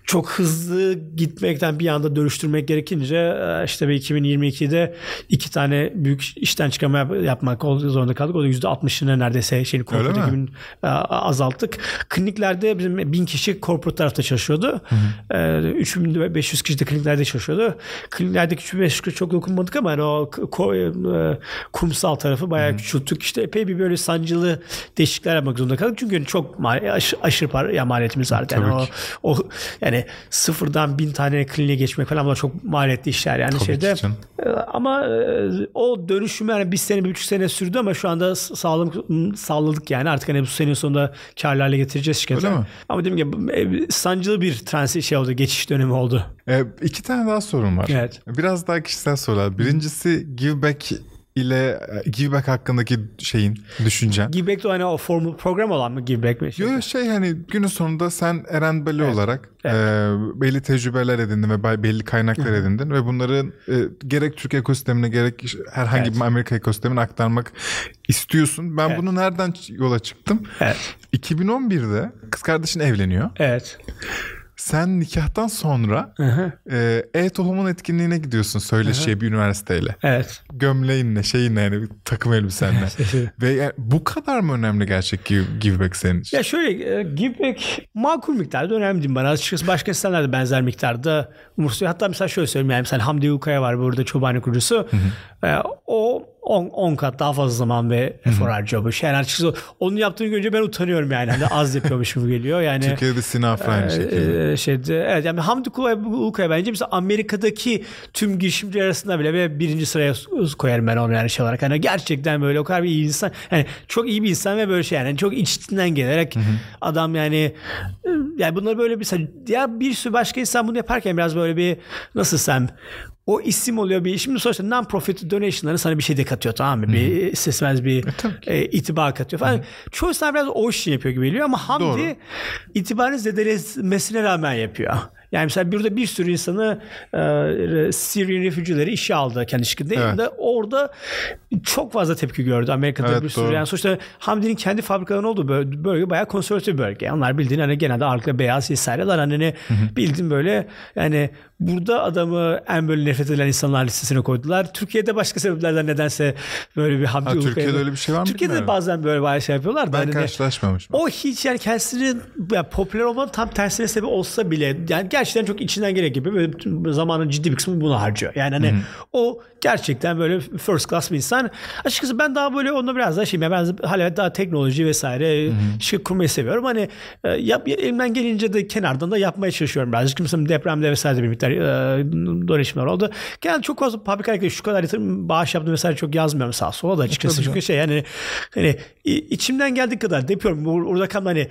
çok hızlı gitmekten bir anda dönüştürmek gerekince e, işte 2022'de iki tane büyük işten çıkarma yapmak zorunda kaldık. O da %60'ını neredeyse şeyin corporate ekibini e, azalttık. Kliniklerde bizim bin kişi corporate tarafta çalışıyordu. Hı hı. 3500 kişi de kliniklerde çalışıyordu. Kliniklerdeki 3500 kişi çok dokunmadık ama yani o e, kurumsal tarafı bayağı hı küçülttük. İşte epey bir böyle sancılı değişiklikler yapmak zorunda kaldık. Çünkü çok aş, aşırı para ya maliyetimiz vardı. Yani o, o yani sıfırdan bin tane kliniğe geçmek falan bunlar çok maliyetli işler yani Tabii şeyde. E, ama o dönüşüm yani bir sene bir buçuk sene sürdü ama şu anda sağlam sağladık yani artık hani bu senenin sonunda karlarla getireceğiz mi? Ama dediğim gibi e, sancılı bir transi şey oldu, geçiş dönemi oldu.
E, iki tane daha sorun var. Evet. Biraz daha kişisel sorular. Birincisi give back ile e, Giveback hakkındaki şeyin, düşüncen.
Giveback de hani o formal program olan mı Giveback mi?
Yok şey hani günün sonunda sen Eren Beli evet. olarak evet. E, belli tecrübeler edindin ve belli kaynaklar edindin ve bunları e, gerek Türk ekosistemine gerek herhangi evet. bir Amerika ekosistemine aktarmak istiyorsun. Ben evet. bunu nereden yola çıktım? Evet. 2011'de kız kardeşin evleniyor.
Evet.
Sen nikahtan sonra e, e-tohumun etkinliğine gidiyorsun söyleşiye bir üniversiteyle.
Evet.
Gömleğinle şeyinle yani takım elbisenle. <laughs> Ve yani bu kadar mı önemli gerçek give, back senin için?
Ya şöyle e, give back makul miktarda önemli diyeyim bana. Açıkçası başka insanlar da benzer miktarda umursuyor. Hatta mesela şöyle söyleyeyim yani mesela Hamdi Ukaya var burada çobani kurucusu. E, o 10, 10 kat daha fazla zaman ve efor harcıyor bu şey. Yani açıkçası onun yaptığını görünce ben utanıyorum yani. Hani az yapıyormuş gibi geliyor. Yani
Türkiye'de Sinaf aynı e, şekilde.
E, şeyde, evet yani Hamdi Ulukaya bence mesela Amerika'daki tüm girişimci arasında bile birinci sıraya koyarım ben onu yani şey olarak. Hani gerçekten böyle o kadar bir iyi insan. Yani çok iyi bir insan ve böyle şey yani çok içinden gelerek hı hı. adam yani yani bunları böyle bir ya bir sürü başka insan bunu yaparken biraz böyle bir nasıl sen o isim oluyor bir şimdi sonuçta non-profit donation'ları sana bir şey de katıyor tamam mı? Hı-hı. Bir sesmez bir e, e, itibar katıyor falan. Hı-hı. Çoğu insan biraz o işi yapıyor gibi geliyor ama Hamdi Doğru. itibarını zedelemesine rağmen yapıyor. Yani mesela burada bir sürü insanı e, Syrian refugee'leri işe aldı kendi şirketinde. Evet. Orada çok fazla tepki gördü Amerika'da evet, bir sürü. Doğru. Yani sonuçta Hamdi'nin kendi fabrikalarının olduğu bölge, bölge bayağı konservatif bölge. Onlar bildiğin hani genelde arka beyaz vesaireler hani bildiğin böyle yani burada adamı en böyle nefret edilen insanlar listesine koydular. Türkiye'de başka sebeplerden nedense böyle bir Hamdi ha,
Türkiye'de öyle bir şey var mı?
Türkiye'de bilmiyorum. bazen böyle bayağı şey yapıyorlar.
Ben hani karşılaşmamışım.
O hiç yani kendisinin yani popüler olmanın tam tersine sebep olsa bile yani gerçekten çok içinden gerek gibi böyle zamanın ciddi bir kısmını buna harcıyor. Yani hani Hı-hı. o gerçekten böyle first class bir insan. Açıkçası ben daha böyle onunla biraz daha şeyim. Ben hala daha teknoloji vesaire Hı-hı. şirket kurmayı seviyorum. Hani e, yap, elimden gelince de kenardan da yapmaya çalışıyorum birazcık. Mesela depremde vesaire bir miktar e, dönüşümler oldu. Genelde çok fazla fabrikaya şu kadar yatırım bağış yaptım vesaire çok yazmıyorum sağ sola da açıkçası. Çünkü şey yani hani içimden geldiği kadar yapıyorum. Orada kan hani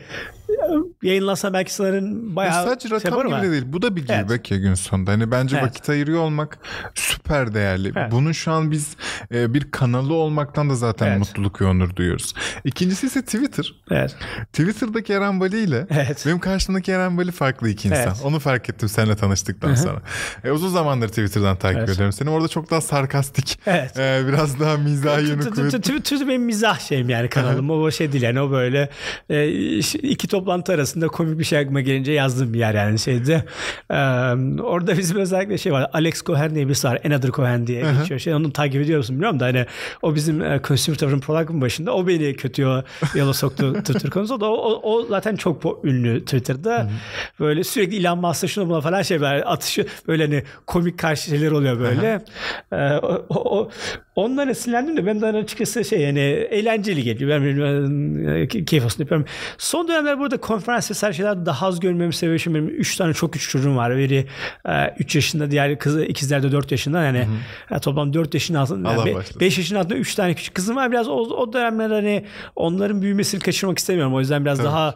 yayınlansa belki sanırım bayağı
Sadece şey rakam gibi de değil. Bu da bir evet. ya gün sonunda. Hani bence evet. vakit ayırıyor olmak süper değerli. Evet. Bunun şu an biz e, bir kanalı olmaktan da zaten evet. mutluluk ve onur duyuyoruz. İkincisi ise Twitter.
Evet.
Twitter'daki Eren Bali ile evet. benim karşımdaki Eren Bali farklı iki insan. Evet. Onu fark ettim seninle tanıştıktan Hı-hı. sonra. E, uzun zamandır Twitter'dan takip evet. ediyorum seni. Orada çok daha sarkastik. Evet. E, biraz daha mizah yönü kuvvetli.
Twitter benim mizah şeyim yani kanalım. o şey değil yani o böyle e, iki toplantı arasında komik bir şey aklıma gelince yazdığım bir yer yani şeyde. Ee, orada bizim özellikle şey var. Alex Cohen diye birisi var. Another Cohen diye Hı-hı. geçiyor. Şey, onu takip ediyor musun bilmiyorum da hani o bizim e, consumer tarafın product'ın başında. O beni kötü yola soktu <laughs> Twitter konusunda. O, o, o zaten çok ünlü Twitter'da. Hı-hı. Böyle sürekli Elon Musk'la şuna buna falan şey var. Atışı böyle hani komik karşı şeyler oluyor böyle. Ee, o, o, ondan esinlendim de ben de açıkçası şey yani eğlenceli geliyor. Ben, ben, keyif olsun yapıyorum. Son dönemler burada konferans vesaire şeyler daha az görmemi seviyorum. Benim 3 tane çok küçük çocuğum var. Biri 3 yaşında diğer kızı ikizler de 4 yaşında yani yani toplam 4 yaşın altında yani 5 yaşın altında 3 tane küçük kızım var. Biraz o, o dönemler hani onların büyümesini kaçırmak istemiyorum. O yüzden biraz Tabii. daha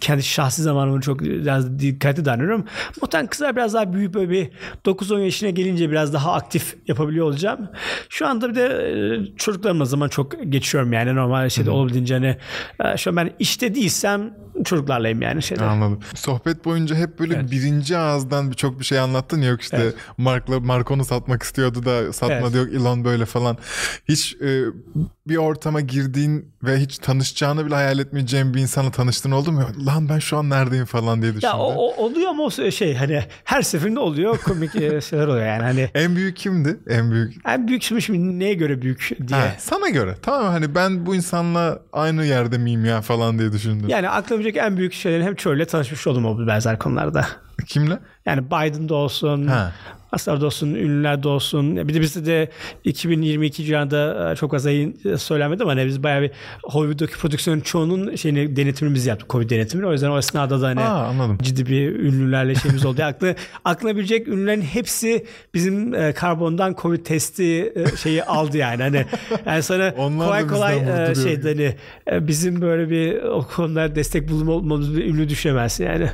kendi şahsi zamanımı çok biraz dikkatli davranıyorum. Muhtemelen kızlar biraz daha büyük böyle bir 9-10 yaşına gelince biraz daha aktif yapabiliyor olacağım. Şu anda bir de e, çocuklarımla zaman çok geçiyorum yani normal şeyde Hı-hı. olabildiğince hani e, şu an ben işte değilsem çocuklarlayım yani şeyde.
Anladım. Sohbet boyunca hep böyle evet. birinci ağızdan birçok bir şey anlattın yok işte evet. Mark'la Mark satmak istiyordu da satmadı evet. yok Elon böyle falan. Hiç e, bir ortama girdiğin ve hiç tanışacağını bile hayal etmeyeceğin bir insanla tanıştığın oldu mu? Lan ben şu an neredeyim falan diye düşündün.
Ya o, o, oluyor ama o şey hani her seferinde oluyor komik e, şeyler oluyor yani hani. <laughs>
En büyük kimdi? En büyük.
En büyük şimdi, şimdi neye göre büyük diye. Ha,
sana göre. Tamam hani ben bu insanla aynı yerde miyim ya falan diye düşündüm.
Yani gelecek en büyük şeylerin hem çölle tanışmış oldum o benzer konularda.
Kimle?
Yani Biden'da olsun, ha. Aslar'da olsun, ünlülerde olsun. Bir de bizde de 2022 civarında e, çok az ayın e, söylenmedi ama hani biz bayağı bir Hollywood'daki prodüksiyonun çoğunun şeyini denetimini biz yaptık. Covid denetimini. O yüzden o esnada da hani Aa, anladım. ciddi bir ünlülerle şeyimiz oldu. <laughs> Aklı, aklına bilecek ünlülerin hepsi bizim e, karbondan Covid testi e, şeyi aldı yani. Hani yani sana <laughs> kolay kolay e, şeyde hani e, bizim böyle bir o konuda destek bulmamız bir ünlü düşemez yani.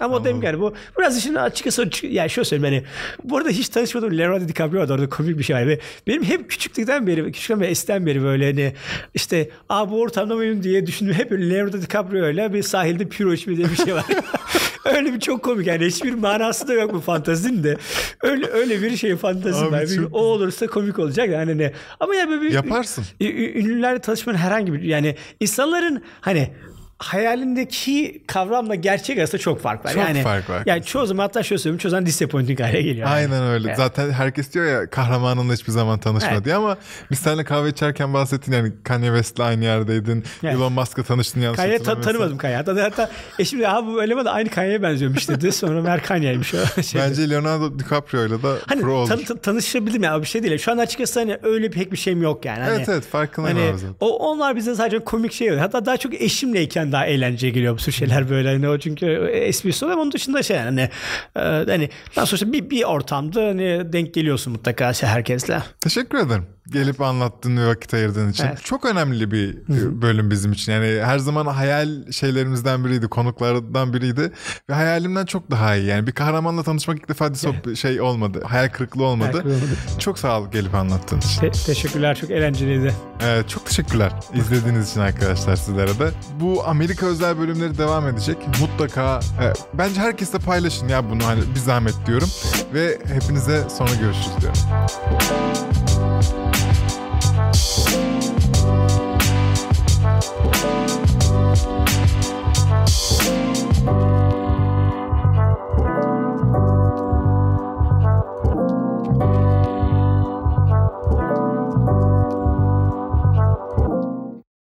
Ama o dedim yani bu biraz işin açıkçası yani şöyle söyleyeyim hani bu arada hiç tanışmadığım Leonardo DiCaprio vardı orada komik bir şey var benim hep küçüklükten beri küçükten beri esten beri böyle hani işte aa bu ortamda mıyım diye düşündüm hep Leonardo DiCaprio ile bir sahilde piro içme diye bir şey var. <laughs> öyle bir çok komik yani hiçbir manası da yok bu fantazinin de. Öyle öyle bir şey fantezi var. Çok... O olursa komik olacak yani ne. Ama yani böyle bir,
yaparsın.
Ünlülerle tanışmanın herhangi bir yani insanların hani hayalindeki kavramla gerçek arasında çok fark var.
Çok
yani,
fark var.
Yani çoğu zaman hatta şöyle söyleyeyim çoğu zaman disappointing hale geliyor.
Aynen yani. öyle. Evet. Zaten herkes diyor ya kahramanınla hiçbir zaman tanışma evet. diye ama biz seninle kahve içerken bahsettin yani Kanye West'le aynı yerdeydin. Evet. Elon Musk'la tanıştın yanlış
Kanye ta- tanımadım Kanye. Hatta, hatta eşim de abi bu eleman da aynı Kanye'ye benziyormuş dedi. <laughs> Sonra mer Kanye'ymiş o. <laughs>
Şeyde. Bence Leonardo DiCaprio'yla da
hani,
pro olur.
Tan- tan- tanışabildim ya bir şey değil. Şu an açıkçası hani öyle pek bir şeyim yok yani. Hani,
evet evet farkındayım hani,
O, onlar bize sadece komik şey oluyor. Hatta daha çok eşimleyken daha eğlenceli geliyor bu tür şeyler böyle. Hani o çünkü esprisi oluyor onun dışında şey yani e, hani daha sonra bir, bir ortamda hani denk geliyorsun mutlaka şey herkesle.
Teşekkür ederim gelip anlattığın ve vakit ayırdığın için. Evet. Çok önemli bir bölüm bizim için. Yani her zaman hayal şeylerimizden biriydi, konuklardan biriydi ve hayalimden çok daha iyi. Yani bir kahramanla tanışmak ilk defa evet. şey olmadı. Hayal kırıklığı olmadı. Hayal kırıklığı. Çok sağ ol gelip anlattığın için.
Te- teşekkürler. Çok eğlenceliydi.
Evet, çok teşekkürler izlediğiniz için arkadaşlar sizlere de. Bu Amerika özel bölümleri devam edecek. Mutlaka e, bence herkesle paylaşın ya bunu hani bir zahmet diyorum. Ve hepinize sonra görüşürüz diyorum.